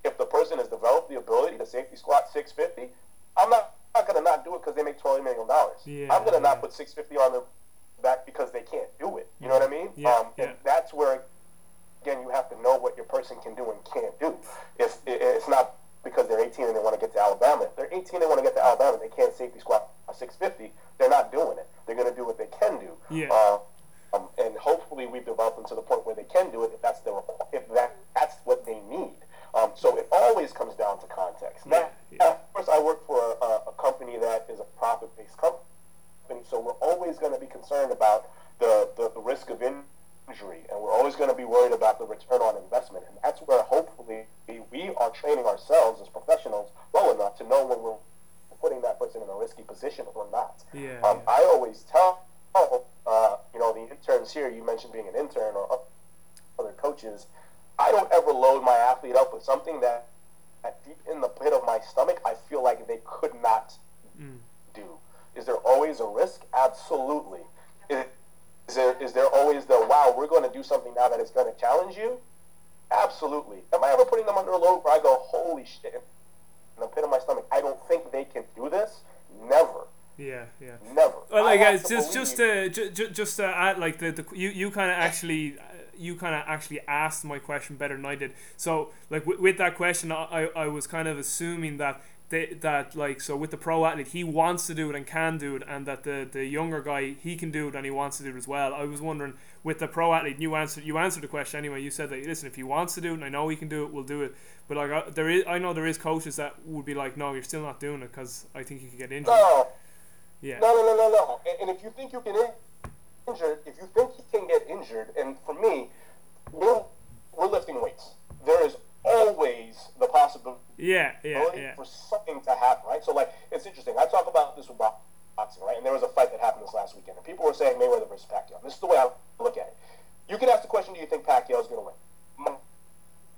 if the person has developed the ability to safety squat 650, I'm not, not going to not do it because they make $20 million. Yeah, I'm going to not put 650 on their back because they can't do it. You know what I mean? Yeah, um, yeah. And that's where, again, you have to know what your person can do and can't do. If it's not because they're 18 and they want to get to Alabama. If they're 18 and they want to get to Alabama, they can't safety squat a 650. They're not doing it. They're going to do what they can do. Yeah. Uh, um, and hopefully we've developed them to the point where they can do it if that's the requ- if that that's what they need. Um, so it always comes down to context. Now, Yeah, yeah. of course, I work for a, a company that is a profit-based company, so we're always going to be concerned about the, the, the risk of injury, and we're always going to be worried about the return on investment. And that's where hopefully we are training ourselves as professionals well enough to know when we're putting that person in a risky position or not. Yeah, Um, yeah. I always tell, uh, you know, the interns here, you mentioned being an intern or other coaches, I don't ever load my athlete up with something that, that deep in the pit of my stomach, I feel like they could not Mm. do. Is there always a risk? Absolutely. Is, is there is there always the wow? We're going to do something now that is going to challenge you? Absolutely. Am I ever putting them under a load where I go, holy shit, in the pit of my stomach? I don't think they can do this. Never, Yeah, yeah. never. Well, I like have guys, to just just believe- to ju- ju- just to add, like the, the you you kind of actually uh, you kind of actually asked my question better than I did. So like with, with that question, I, I was kind of assuming that they, that like so with the pro athlete he wants to do it and can do it, and that the the younger guy he can do it and he wants to do it as well. I was wondering with the pro athlete, you answered you answered the question anyway. You said that listen, if he wants to do it, and I know he can do it, we'll do it. But like I, there is, I know there is coaches that would be like, no, you're still not doing it because I think you could get injured. no. Yeah. No, no, no, no, no. And, and if you think you can in- injured, if you think he can get injured, and for me, we're, we're lifting weights. There is always the possibility Yeah, yeah, yeah. for something to happen, right? So, like, it's interesting. I talk about this with boxing, right? And there was a fight that happened this last weekend, and people were saying Mayweather versus Pacquiao. This is the way I look at it. You can ask the question, do you think Pacquiao is going to win? My,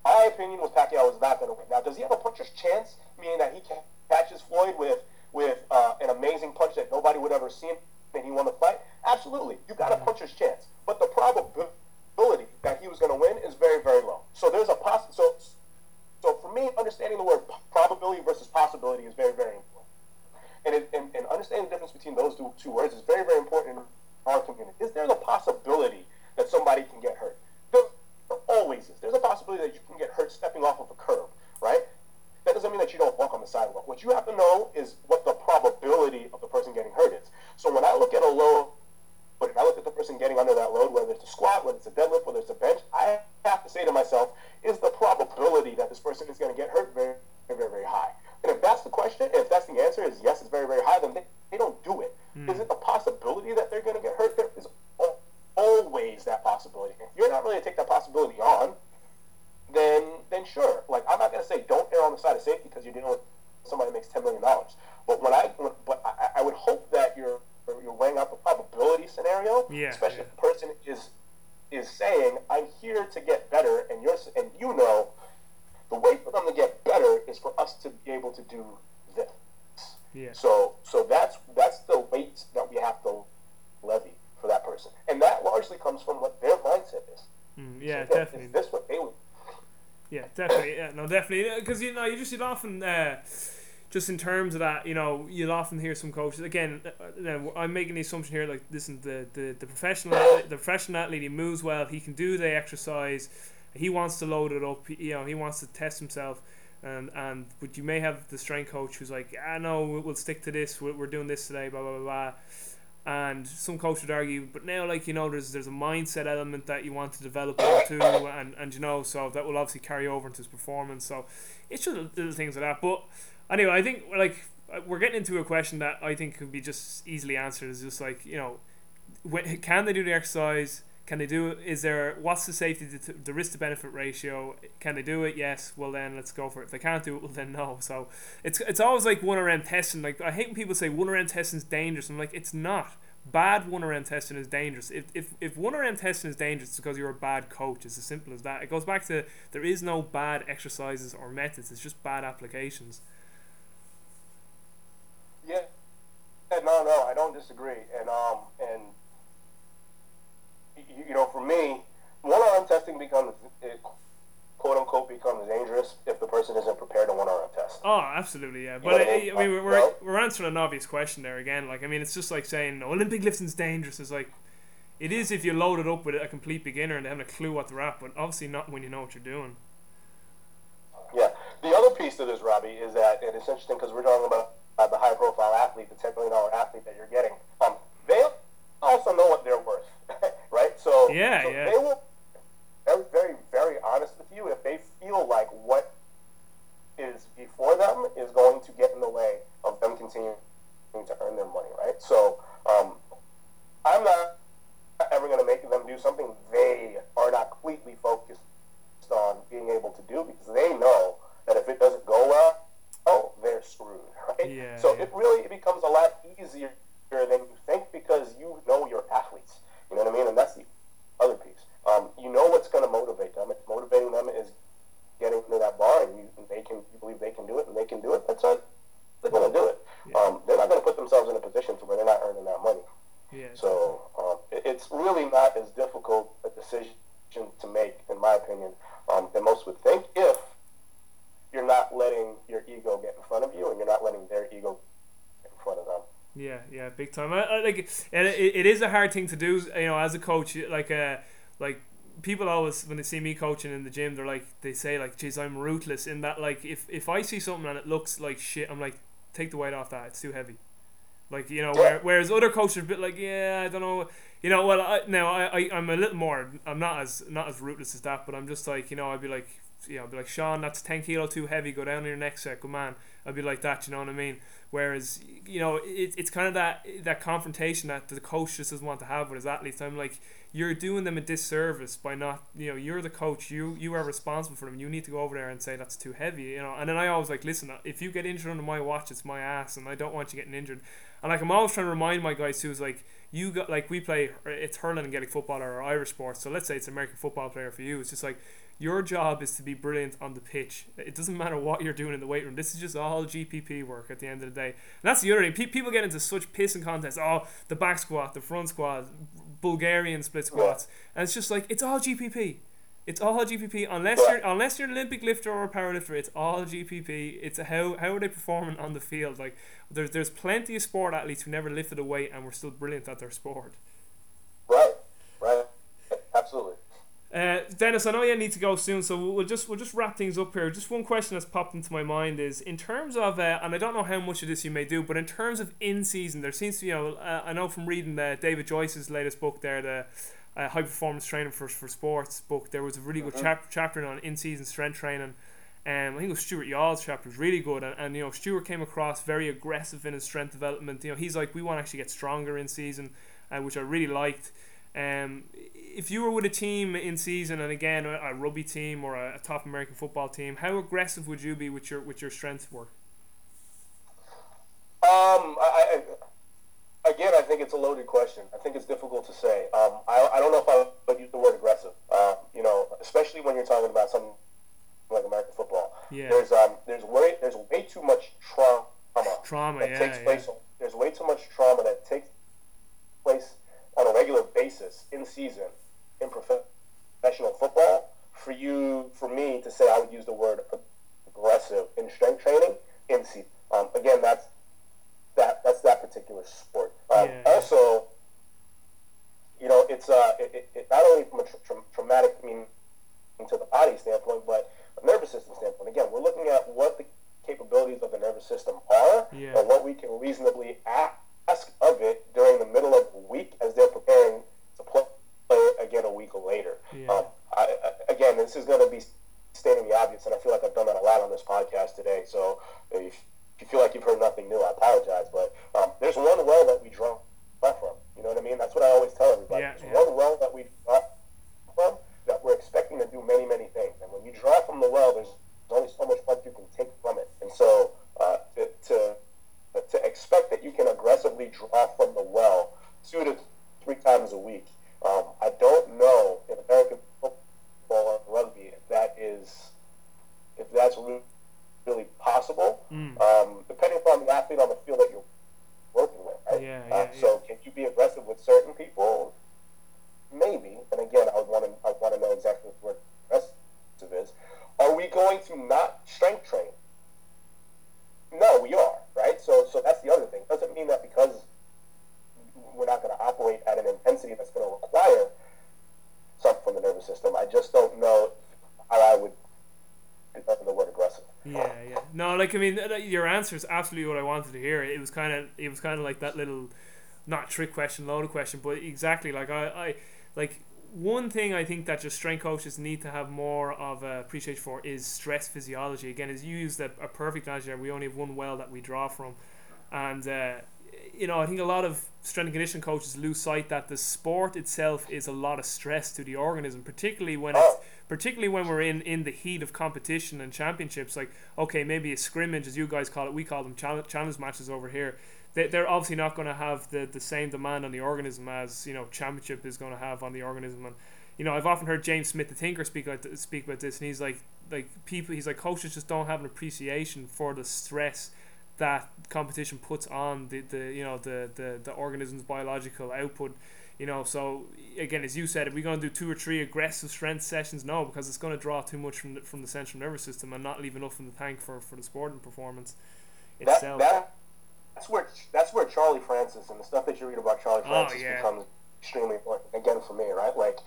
my opinion was Pacquiao is not going to win. Now, does he have a puncher's chance, meaning that he ca- catches Floyd with with uh, an amazing punch that nobody would ever see and he won the fight? Absolutely. You got a mm-hmm. puncher's chance. But the probability that he was going to win is very, very low. So there's a poss- so so for me, understanding the word probability versus possibility is very, very important. And, it, and, and understanding the difference between those two, two words is very, very important in our community. Is there a possibility that somebody can get hurt? There, always is. There's a possibility that you can get hurt stepping off of a curb? That doesn't mean that you don't walk on the sidewalk. What you have to know is what the probability of the person getting hurt is. So when I look at a load, but if I look at the person getting under that load, whether it's a squat, whether it's a deadlift, whether it's a bench, I have to say to myself, is the probability that this person is going to get hurt very, very, very, high? And if that's the question, if that's the answer is yes, it's very, very high, then they, they don't do it. Hmm. Is it the possibility that they're going to get hurt? There is always that possibility. If you're not really to take that possibility on, then then sure. Like I'm not gonna say don't err on the side of safety because you're dealing with somebody that makes ten million dollars. But when I when, but I, I would hope that you're you're weighing out the probability scenario, Yeah, especially yeah. if the person is is saying I'm here to get better, and you're and you know the way for them to get better is for us to be able to do this. Yeah. So so that's that's the weight that we have to levy for that person, and that largely comes from what their mindset is. Mm, yeah, So, definitely. Is this what they would? Yeah, definitely. Yeah, no, definitely. Because you know, you just you'd often uh, just in terms of that, you know, you'll often hear some coaches again. uh, uh, I'm making the assumption here, like, listen, the the the professional athlete- the professional athlete, he moves well, he can do the exercise, he wants to load it up, you know, he wants to test himself. And, and but you may have the strength coach who's like, ah no, we'll, we'll stick to this. We're, we're doing this today, blah blah blah. blah. And some coach would argue, but now like you know, there's there's a mindset element that you want to develop into, and and you know, so that will obviously carry over into his performance. So it's just little things like that. But anyway, I think like uh, we're getting into a question that I think could be just easily answered. Is just like you know, when, can they do the exercise? Can they do it? Is there what's the safety to, the risk to benefit ratio? Can they do it? Yes. Well then let's go for it. If they can't do it, well then no. So it's it's always like one around testing. Like I hate when people say one around testing is dangerous. I'm like it's not. Bad one around testing is dangerous. If, if, if one around testing is dangerous, it's because you're a bad coach. It's as simple as that. It goes back to there is no bad exercises or methods. It's just bad applications. Yeah, no, no, I don't disagree. And um, you know, for me, one-on-one testing becomes it, quote unquote becomes dangerous if the person isn't prepared to one-on-one test. Oh, absolutely, yeah. But I, I, mean, we're, we're answering an obvious question there again. Like, I mean, it's just like saying Olympic lifting's dangerous. It's like it is if you load it up with a complete beginner and they haven't a clue what they're at, but obviously not when you know what you're doing. Yeah. The other piece to this, Robbie, is that, and it's interesting because we're talking about uh, the high-profile athlete, the $10 million athlete that you're getting. Um, they also know what they're worth, right? So, yeah, so yeah. they will very, very, very honest with you if they feel like what is before them is going to get in the way of them continuing to earn their money, right? So, um, I'm not ever going to make them do something they are not completely focused on being able to do because they know that if it doesn't go well, oh, they're screwed, right? Yeah, so yeah. it really it becomes a lot easier than you think because you know your athletes. You know what I mean? And that's the other piece. Um, you know what's going to motivate them. It's motivating them is getting to that bar, and you they can you believe they can do it, and they can do it. That's it. They're going to do it. Yeah. Um, they're not going to put themselves in a position to where they're not earning that money. Yeah. So um, it, it's really not as difficult a decision to make, in my opinion, um, than most would think. If you're not letting your ego get in front of you, and you're not letting their ego get in front of them. Yeah, yeah, big time. I, I, like, and it, it is a hard thing to do. You know, as a coach, like, uh, like people always when they see me coaching in the gym, they're like, they say like, "Geez, I'm ruthless." In that, like, if if I see something and it looks like shit, I'm like, take the weight off that. It's too heavy. Like you know, where, whereas other coaches are a bit like, yeah, I don't know, you know. Well, I, now I, I I'm a little more. I'm not as not as ruthless as that, but I'm just like you know, I'd be like, know, I'd be like, Sean, that's ten kilo too heavy. Go down on your next set, good man. I'd be like that, you know what I mean? Whereas you know, it, it's kind of that that confrontation that the coach just doesn't want to have with his athletes. I'm like, you're doing them a disservice by not, you know, you're the coach. You you are responsible for them. You need to go over there and say that's too heavy, you know. And then I always like, listen, if you get injured under my watch, it's my ass, and I don't want you getting injured. And like I'm always trying to remind my guys is like you got like we play it's hurling and Gaelic football or Irish sports. So let's say it's American football player for you. It's just like your job is to be brilliant on the pitch. It doesn't matter what you're doing in the weight room. This is just all GPP work at the end of the day. And that's the other thing. Pe- people get into such pissing contests. Oh, the back squat, the front squat, Bulgarian split squats, and it's just like it's all GPP. It's all GPP unless you're unless you're an Olympic lifter or a powerlifter. It's all GPP. It's how how are they performing on the field? Like there's there's plenty of sport athletes who never lifted a weight and were still brilliant at their sport. Right. Uh, Dennis, I know you need to go soon, so we'll just we'll just wrap things up here. Just one question that's popped into my mind is in terms of, uh, and I don't know how much of this you may do, but in terms of in season, there seems to be, you know, uh, I know from reading uh, David Joyce's latest book there, the uh, High Performance Training for for Sports book, there was a really good Mhm. chap- chapter on in season strength training. Um, I think it was Stuart Yule's chapter was really good, and, and you know Stuart came across very aggressive in his strength development. You know he's like we want to actually get stronger in season, uh, which I really liked. Um, if you were with a team in season, and again a, a rugby team or a, a top American football team, how aggressive would you be with your with your strength work? Um, I, I, again, I think it's a loaded question. I think it's difficult to say. Um, I, I don't know if I would use the word aggressive. Uh, you know, especially when you're talking about something like American football. Yeah. There's um, there's way there's way too much trauma. Trauma, that yeah, takes yeah. place. There's way too much trauma that takes place on a regular basis in season in professional football. For you, for me to say, I would use the word aggressive in strength training in season. Um, again, that's that that's that particular sport. Um, Yeah. Also, you know, it's uh, it, it, not only from a tra- tra- traumatic meaning to the body standpoint, but a nervous system standpoint. Again, we're looking at what the capabilities of the nervous system are Yeah. and what we can reasonably ask of it during the middle of the week as they're preparing to play again a week later. Yeah. Um, I, I, again, this is going to be stating the obvious, and I feel like I've done that a lot on this podcast today. So if you feel like you've heard nothing new, I apologize. But um, there's one well that we draw from. You know what I mean? That's what I always tell everybody. Yeah, There's yeah. one well that we draw from that we're expecting to do many, many things. And when you draw from the well, there's only so much blood you can take from it. And so uh, to, to to expect that you can aggressively draw from the well two to three times a week, um, I don't know in American football or rugby if that is if that's really, really possible. Mm. Um, depending upon the athlete on the field that you're working with. Right? Yeah, Uh, yeah, so can you be aggressive with certain people? Maybe. And again, I would want to I want to know exactly what aggressive is. Are we going to not strength train? No, we are, right? So so that's the other thing. Doesn't mean that because we're not going to operate at an intensity that's going to require something from the nervous system. I just don't know how I would determine the word aggressive. Yeah, yeah. No, like I mean, uh, your answer is absolutely what I wanted to hear. It was kind of, it was kind of like that little, not trick question, loaded question, but exactly like I, I, like one thing I think that just strength coaches need to have more of a appreciation for is stress physiology. Again, as you used a, a perfect analogy there, we only have one well that we draw from, and uh, you know I think a lot of strength and conditioning coaches lose sight that the sport itself is a lot of stress to the organism, particularly when it's. Particularly when we're in in the heat of competition and championships. Like okay, maybe a scrimmage as you guys call it, we call them challenge, matches over here. They, they're obviously not going to have the, the same demand on the organism as you know championship is going to have on the organism and you know I've often heard James Smith the thinker speak about speak about this and he's like like people he's like coaches just don't have an appreciation for the stress that competition puts on the, the you know the, the, the organism's biological output you know so again as you said if we're going to do two or three aggressive strength sessions no because it's going to draw too much from the, from the central nervous system and not leave enough in the tank for, for the sporting performance itself that that's where that's where Charlie Francis and the stuff that you read about Charlie Oh, Francis yeah. becomes extremely important. Again, for me, right? Like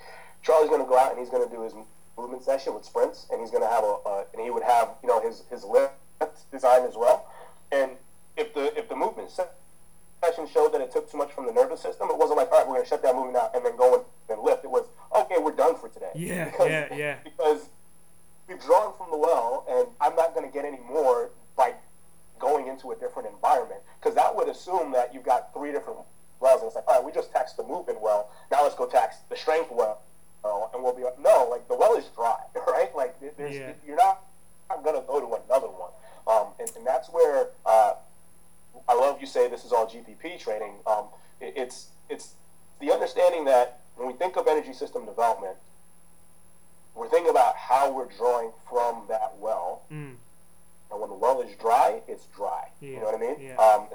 Charlie's going to go out and he's going to do his movement session with sprints, and he's going to have a uh, and he would have you know his his lift design as well. And if the if the movement se- session showed that it took too much from the nervous system, it wasn't like all right, we're going to shut down movement out and then go and, and lift. It was okay, we're done for today. Yeah, Because- yeah, yeah. Because we've drawn from the well, and I'm not going to get any more by going into a different environment because that would assume that you've got three different wells and it's like all right we just taxed the movement well now let's go tax the strength well and we'll be like no like the well is dry right like there's, Yeah. you're not, not going to go to another one um, and, and that's where uh, I love you say this is all GPP training um, it, it's it's the understanding that when we think of energy system development we're thinking about how we're drawing from that well Mm. and when the well is dry, it's dry. You know what I mean? yeah. Um,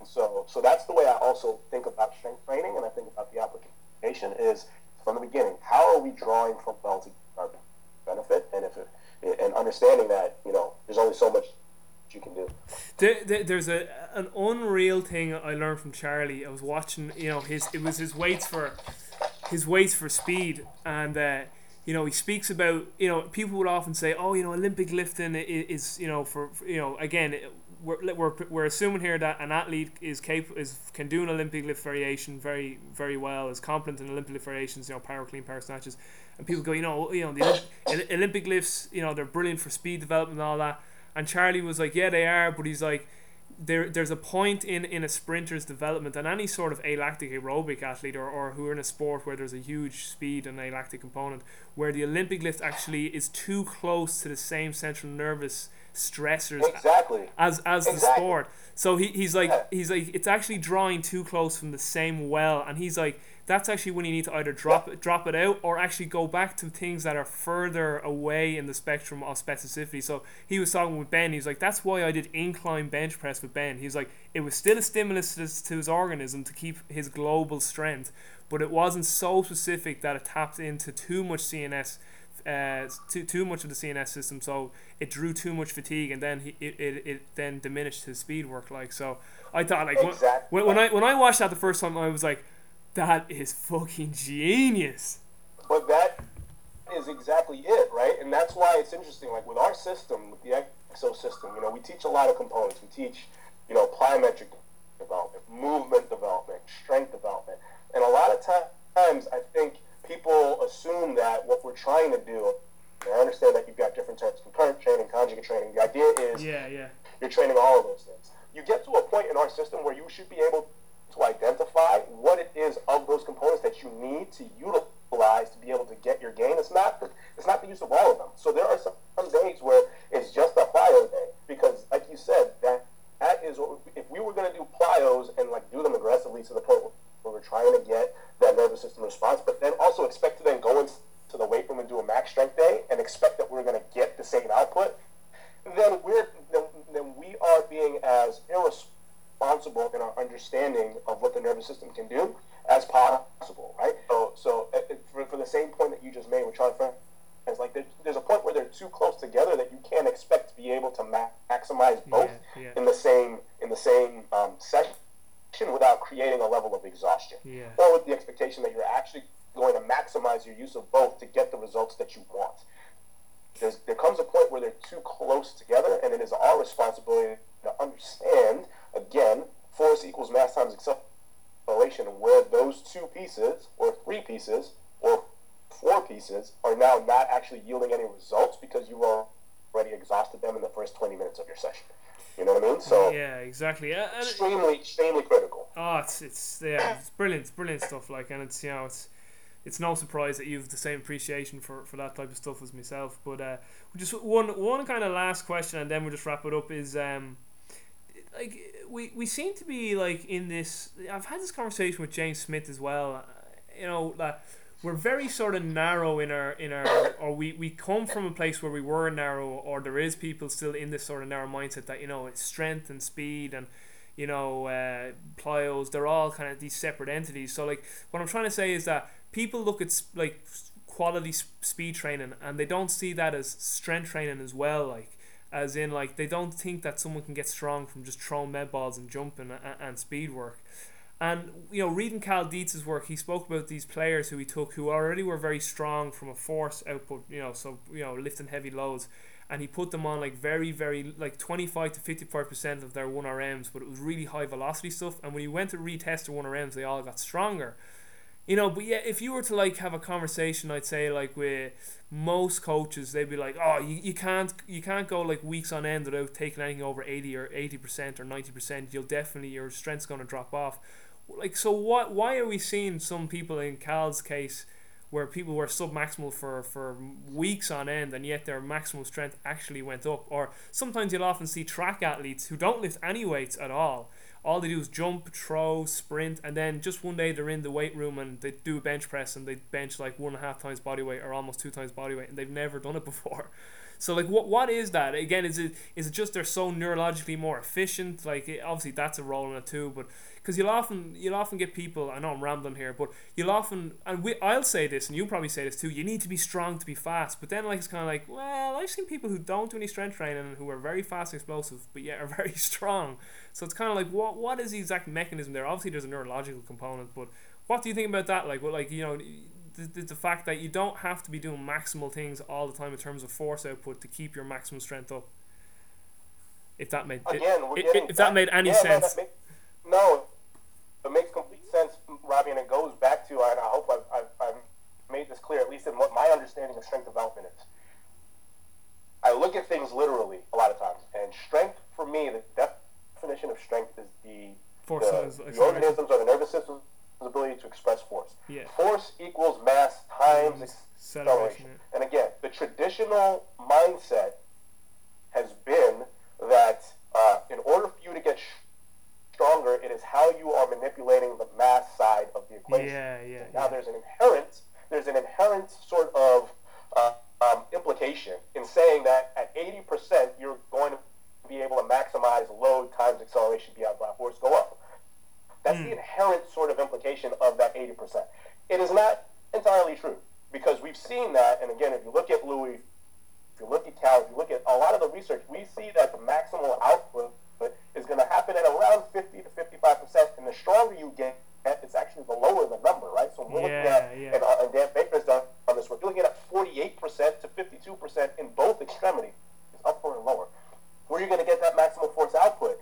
and so, so that's the way I also think about strength training, and I think about the application is from the beginning. How are we drawing from well to benefit, and if it, and understanding that you know there's only so much you can do. There, there, there's a an unreal thing I learned from Charlie. I was watching, you know, his it was his weights for his weights for speed, and uh, you know he speaks about you know people would often say, oh, you know, Olympic lifting is, you know for, for you know again. We're, we're, we're assuming here that an athlete is capable is can do an Olympic lift variation very very well is competent in Olympic lift variations you know power clean power snatches and people go you know you know the Olympic lifts you know they're brilliant for speed development and all that and Charlie was like, yeah, they are, but he's like, there, there's a point in, in a sprinter's development and any sort of alactic aerobic athlete or, or who are in a sport where there's a huge speed and alactic component where the Olympic lift actually is too close to the same central nervous stressors Exactly. as as the sport. So he, he's like Yeah. he's like it's actually drawing too close from the same well, and he's like that's actually when you need to either drop it drop it out or actually go back to things that are further away in the spectrum of specificity. So he was talking with Ben. He's like that's why I did incline bench press with Ben. He's like it was still a stimulus to his, to his organism to keep his global strength, but it wasn't so specific that it tapped into too much CNS uh, too too much of the CNS system, so it drew too much fatigue, and then he it, it, it then diminished his speed work. Like so, I thought like Exactly. when, when I when I watched that the first time, I was like, that is fucking genius. But that is exactly it, right? And that's why it's interesting. Like with our system, with the EXO system, you know, we teach a lot of components. We teach, you know, plyometric development, movement development, strength development, and a lot of ti- times I think people assume that what we're trying to do. and I understand that you've got different types of concurrent training, conjugate training. The idea is Yeah, yeah, you're training all of those things. You get to a point in our system where you should be able to identify what it is of those components that you need to utilize to be able to get your gain. It's not the, it's not the use of all of them. So there are some, some days where it's just a plyo day because, like you said, that that is what if we were going to do plyos and like do them aggressively to the point where we're trying to get that nervous system response, but then also expect to then go into the weight room and do a max strength day and expect that we're going to get the same output, then we're then, then we are being as irresponsible in our understanding of what the nervous system can do as possible, right? So, so uh, uh, for, for the same point that you just made with Charlie Frank, it's like there's, there's a point where they're too close together that you can't expect to be able to ma- maximize both Yeah, yeah. in the same in the same um, session without creating a level of exhaustion, Yeah. or with the expectation that you're actually going to maximize your use of both to get the results that you want. There's, there comes a point where they're too close together, and it is our responsibility to understand again force equals mass times acceleration, where those two pieces, or three pieces, or four pieces are now not actually yielding any results because you've already exhausted them in the first 20 minutes of your session. You know what I mean? So yeah, exactly. Uh, extremely, extremely critical. Oh, it's it's yeah, it's brilliant, it's brilliant stuff. Like, and it's you know, it's it's no surprise that you've the same appreciation for, for that type of stuff as myself. But uh, just one one kind of last question, and then we'll just wrap it up. Is um, like we we seem to be like in this. I've had this conversation with James Smith as well. uh, You know that we're very sort of narrow in our in our or we, we come from a place where we were narrow or there is people still in this sort of narrow mindset that you know it's strength and speed and you know uh, plyos they're all kind of these separate entities so like what i'm trying to say is that people look at like quality speed training and they don't see that as strength training as well like as in like they don't think that someone can get strong from just throwing med balls and jumping and, and speed work and you know, reading Cal Dietz's work, he spoke about these players who he took who already were very strong from a force output. You know, so you know, lifting heavy loads, and he put them on like very, very like twenty five to fifty five percent of their one RMs, but it was really high velocity stuff. And when he went to retest the one RMs, they all got stronger. You know, but yeah, if you were to like have a conversation, I'd say like with most coaches, they'd be like, "Oh, you, you can't you can't go like weeks on end without taking anything over eighty or eighty percent or ninety percent. You'll definitely your strength's going to drop off." Like, so what? Why are we seeing some people in Cal's case where people were submaximal for for weeks on end, and yet their maximum strength actually went up? Or sometimes you'll often see track athletes who don't lift any weights at all. All they do is jump, throw, sprint, and then just one day they're in the weight room and they do a bench press and they bench like one and a half times body weight or almost two times body weight, and they've never done it before. So like, what what is that? Again, is it is it just they're so neurologically more efficient? Like, it, obviously that's a role in it too, but because you'll often you'll often get people. I know I'm rambling here, but you'll often and we, I'll say this, and you probably say this too. You need to be strong to be fast, but then like it's kind of like, well, I've seen people who don't do any strength training and who are very fast and explosive, but yet are very strong. So it's kind of like, what what is the exact mechanism there? Obviously, there's a neurological component, but what do you think about that? Like, what like you know. The, the, fact that you don't have to be doing maximal things all the time in terms of force output to keep your maximum strength up. If that made Again, we're i- i- getting if that made any yeah, no, sense. make- No, it makes complete sense, Robbie, and it goes back to, and I hope I've, I've, I've made this clear, at least in what my understanding of strength development is. I look at things literally a lot of times, and strength for me, the definition of strength is the Force the, is the organisms or the nervous ability to express force. Yeah. Force equals mass times Acceleration, acceleration. And again, the traditional mindset has been that uh, in order for you to get stronger, it is how you are manipulating the mass side of the equation. Yeah, yeah, Now yeah. there's an inherent there's an inherent sort of uh, um, implication in saying that at 80% you're going to be able to maximize load times acceleration beyond black force go up. That's the inherent sort of implication of that 80%. It is not entirely true because we've seen that, and again, if you look at Louie, if you look at Cal, if you look at a lot of the research, we see that the maximal output is going to happen at around 50 to 55%, and the stronger you get, it's actually the lower the number, right? So we're looking Yeah, at, yeah. and, uh, and Dan Baker's done on this work, you're looking at 48% to 52% in both extremities, It's upper and lower. Where are you going to get that maximal force output?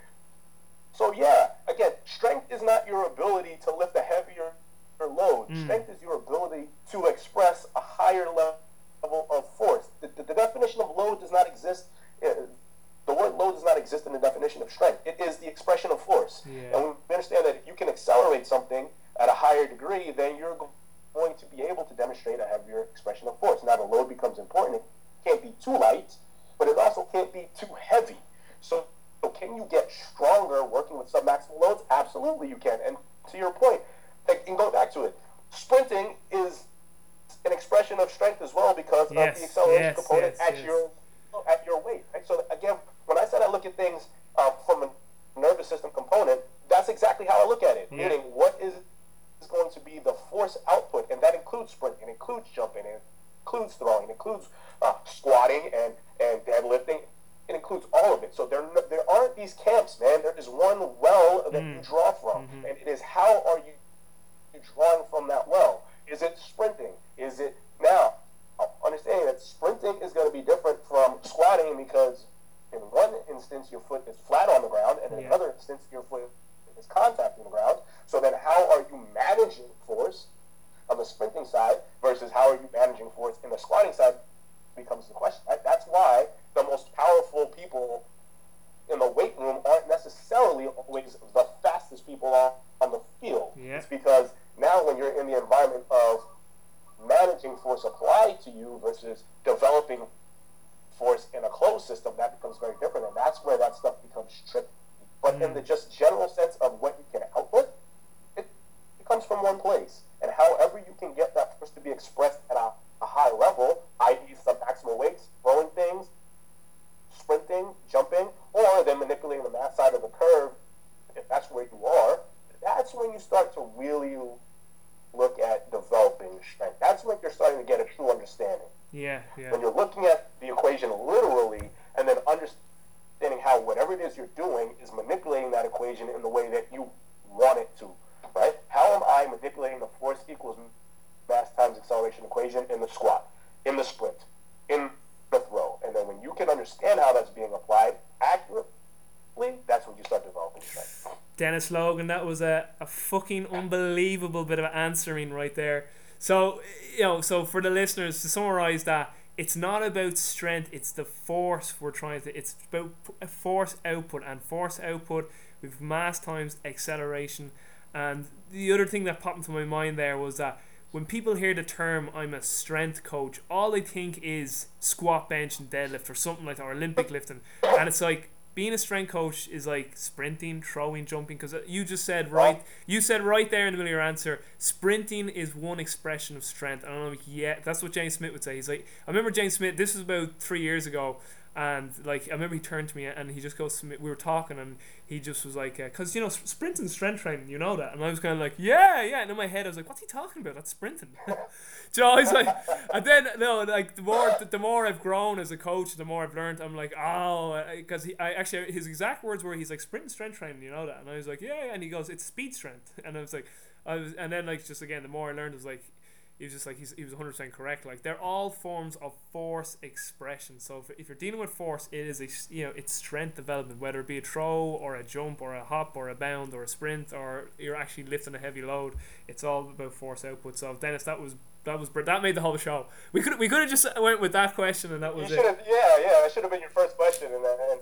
So yeah, again, strength is not your ability to lift a heavier load. Strength is your ability to express a higher level of force. The, the, the definition of load does not exist. Uh, the word load does not exist in the definition of strength. It is the expression of force. Yeah. And we understand that if you can accelerate something at a higher degree, then you're going to be able to demonstrate a heavier expression of force. Now the load becomes important. It can't be too light, but it also can't be too heavy. So, so can you get stronger working with submaximal loads? Absolutely, you can. And to your point, and go back to it, sprinting is an expression of strength as well because yes, of the acceleration yes, component yes, at your at your weight. Right? So again, when I said I look at things uh, from a nervous system component, that's exactly how I look at it. Yeah. Meaning, what is is going to be the force output, and that includes sprinting, it includes jumping, it includes throwing, it includes uh, squatting and, and deadlifting. It includes all of it. So there, there aren't these camps, man. There is one well that mm. you draw from, mm-hmm. and it is how are you drawing from that well? Is it sprinting? Is it now? Understanding that sprinting is going to be different from squatting because in one instance your foot is flat on the ground, and in yeah. another instance your foot is contacting the ground. So then, how are you managing force on the sprinting side versus how are you managing force in the squatting side becomes the question. Right? That's why the most powerful people in the weight room aren't necessarily always the fastest people on, on the field. Yeah. It's because now when you're in the environment of managing force applied to you versus developing force in a closed system, that becomes very different. And that's where that stuff becomes tricky. But mm. in the just general sense of what you can output, it, it comes from one place. And however you can get that force to be expressed at a, a high level, i.e. submaximal weights, throwing things, sprinting, jumping, or then manipulating the math side of the curve, if that's where you are, that's when you start to really look at developing strength. That's when you're starting to get a true understanding. Yeah, yeah. When you're looking at the equation literally and then understanding how whatever it is you're doing is manipulating that equation in the way that you want it to, right? How am I manipulating the force equals mass times acceleration equation in the squat, in the sprint, in the throw? You can understand how that's being applied accurately, that's when you start developing strength. Dennis Logan, that was a, a fucking unbelievable bit of answering right there. So, you know, so for the listeners, to summarize that, it's not about strength, it's the force we're trying to, it's about force output, and force output with mass times acceleration. And the other thing that popped into my mind there was that when people hear the term I'm a strength coach, all they think is squat, bench, and deadlift or something like that, or Olympic lifting. And it's like, being a strength coach is like sprinting, throwing, jumping. Because uh, you just said right, you said right there in the middle of your answer, sprinting is one expression of strength. I don't know, yeah, that's what James Smith would say. He's like, I remember James Smith. This was about three years ago, and like I remember he turned to me and he just goes me. We were talking and he just was like, because uh, you know sprinting strength training, you know that. And I was kind of like, yeah, yeah. And in my head I was like, what's he talking about? That's sprinting. Know, I was like, and then no, like the more the, the, more I've grown as a coach, the more I've learned. I'm like, oh, because he, I actually his exact words were, he's like sprinting strength training, you know that. And I was like, yeah, yeah. And he goes, it's speed strength. And I was like, I was, and then like just again, the more I learned, was like he was just like he's, he was 100% correct. Like they're all forms of force expression. So if, if you're dealing with force it is a you know it's strength development whether it be a throw or a jump or a hop or a bound or a sprint or you're actually lifting a heavy load. It's all about force output. So Dennis that was that was that made the whole show. We could we could have just went with that question and that was you it yeah yeah that should have been your first question and and,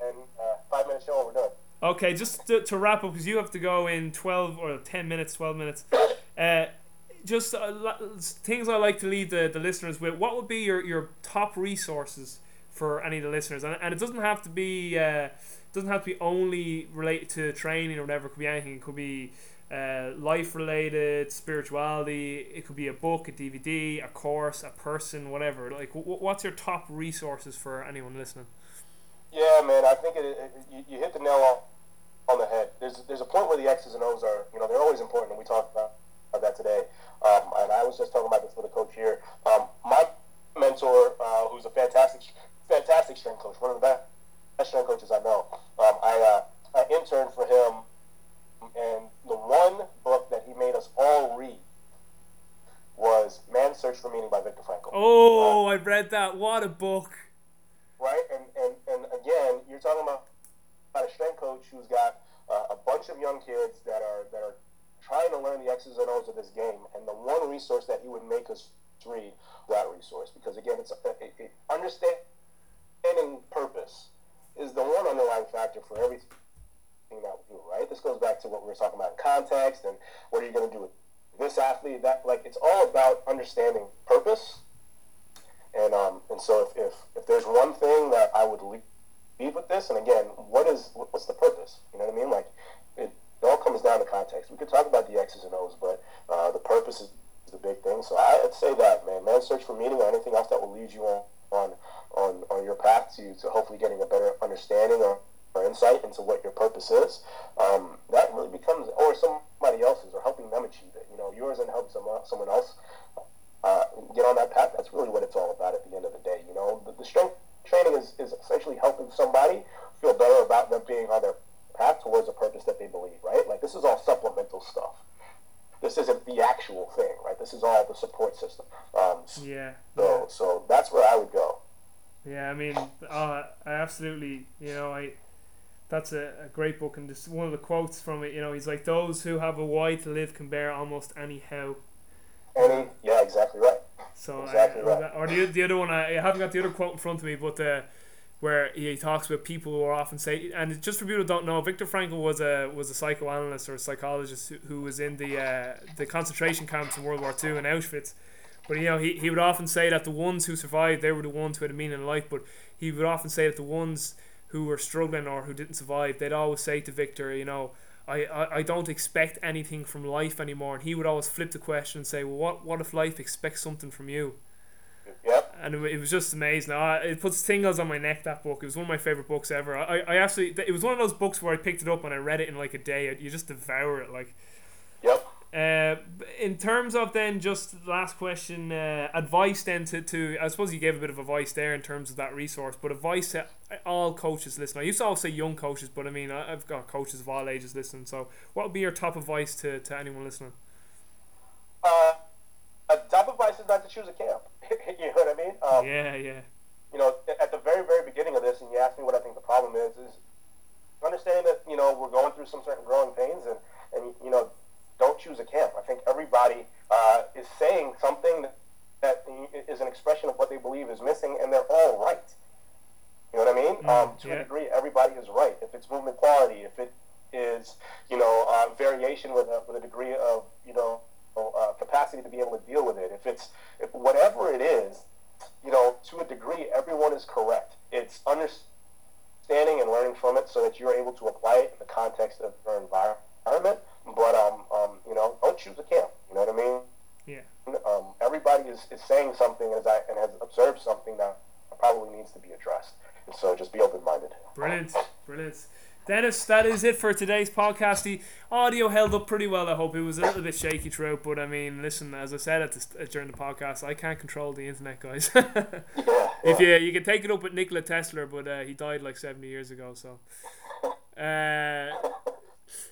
and uh, five minutes show we're done okay just to, to wrap up because you have to go in 12 or 10 minutes 12 minutes. Uh, just uh, things I like to leave the, the listeners with. What would be your, your top resources for any of the listeners? And, and it doesn't have to be uh, doesn't have to be only related to training or whatever. It could be anything. It could be uh, life related, spirituality. It could be a book, a DVD, a course, a person, whatever. Like, w- what's your top resources for anyone listening? Yeah, man, I think it, it, you, you hit the nail on, on the head. There's there's a point where the X's and O's are, you know, they're always important, and we talk about that today. Um, and I was just talking about this with a coach here. Um, my mentor, uh, who's a fantastic, fantastic strength coach, one of the best strength coaches I know. Um, I, uh, I interned for him, and the one book that he made us all read was Man's Search for Meaning by Viktor Frankl. Oh, uh, I read that. What a book! Right, and and, and again, you're talking about, about a strength coach who's got uh, a bunch of young kids that are that are trying to learn the X's and O's of this game. And the one resource that he would make us read that resource because again, it's it, it, understanding purpose is the one underlying factor for everything everything that we do, right? This goes back to what we were talking about in context and what are you going to do with this athlete. That like it's all about understanding purpose. And um, and so if, if, if there's one thing that I would leave with this, and again, what is what's the purpose? You know what I mean? Like it, all comes down to context. We could talk about the X's and O's, but uh, the purpose is the big thing. So I'd say that, man, man, search for meaning or anything else that will lead you on on on, on your path to, to hopefully getting a better understanding or, or insight into what your purpose is. Um, that really becomes, or somebody else's, or helping them achieve it. You know, yours and help someone someone else uh, get on that path. That's really what it's all about at the end of the day. You know, the, the strength training is, is essentially helping somebody feel better about them being on their path towards a purpose that they believe, right? Like this is all supplemental stuff. This isn't the actual thing, right? This is all the support system. Um, yeah. So, yeah. so that's where I would go. Yeah, I mean, uh, I absolutely, you know, I that's a, a great book, and just one of the quotes from it, you know, he's like, "Those who have a why to live can bear almost any how." Any, yeah, exactly right. So, exactly I, right. or the, the other one, I, I haven't got the other quote in front of me, but uh, where he talks about people who are often say, and just for people who don't know, Viktor Frankl was a was a psychoanalyst or a psychologist who, who was in the uh, the concentration camps in World War Two in Auschwitz but you know, he, he would often say that the ones who survived, they were the ones who had a meaning in life. But he would often say that the ones who were struggling or who didn't survive, they'd always say to Victor you know, I, I, I don't expect anything from life anymore. And he would always flip the question and say, well, what, what if life expects something from you? Yep. And it, it was just amazing. I, it puts tingles on my neck, that book. It was one of my favorite books ever. I, I actually, it was one of those books where I picked it up and I read it in like a day. You just devour it. Like, Yep. Uh, in terms of then just last question, uh, advice then to, to I suppose you gave a bit of advice there in terms of that resource, but advice to all coaches listening. I used to always say young coaches, but I mean I, have got coaches of all ages listening. So what would be your top advice to, to anyone listening? Uh, top advice is not to choose a camp. you know what I mean? Um, yeah, yeah. You know, at the very very beginning of this, and you asked me what I think the problem is, is understanding that you know we're going through some certain growing pains, and and you know don't choose a camp. I think everybody uh, is saying something that is an expression of what they believe is missing, and they're all right. You know what I mean? Mm, um, to yeah. a degree, everybody is right. If it's movement quality, if it is, you know, uh, variation with a, with a degree of, you know, uh, capacity to be able to deal with it, if it's, if whatever it is, you know, to a degree, everyone is correct. It's understanding and learning from it so that you're able to apply it in the context of your environment but um, um, you know, don't choose a camp. You know what I mean? Yeah. Um, everybody is, is saying something as I and has observed something that probably needs to be addressed. And so just be open minded. Brilliant, brilliant. Dennis, that is it for today's podcast. The audio held up pretty well. I hope it was a little bit shaky throughout, but I mean, listen, as I said at the, during the podcast, I can't control the internet, guys. If you you can take it up with Nikola Tesla, but uh, he died like seventy years ago, so. Uh,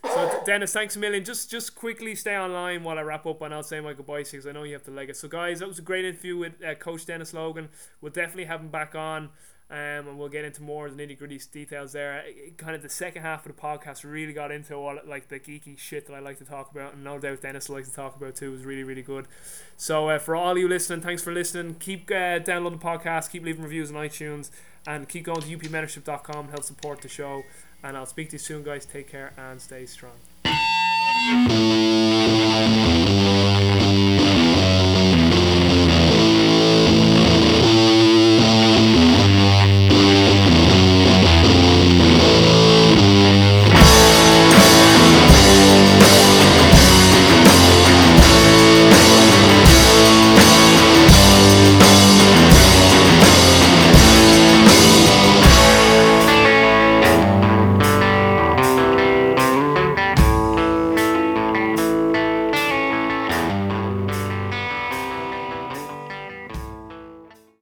so Dennis, thanks a million. Just just quickly stay online while I wrap up, and I'll say my goodbyes because I know you have to leg it. So guys, that was a great interview with uh, Coach Dennis Logan. We'll definitely have him back on. Um, and we'll get into more of the nitty gritty details there. Kind of the second half of the podcast really got into all like the geeky shit that I like to talk about, and no doubt Dennis likes to talk about too. It was really really good. So uh, for all you listening, thanks for listening. Keep uh, downloading the podcast, keep leaving reviews on iTunes, and keep going to upmentorship.com help support the show. And I'll speak to you soon, guys. Take care and stay strong.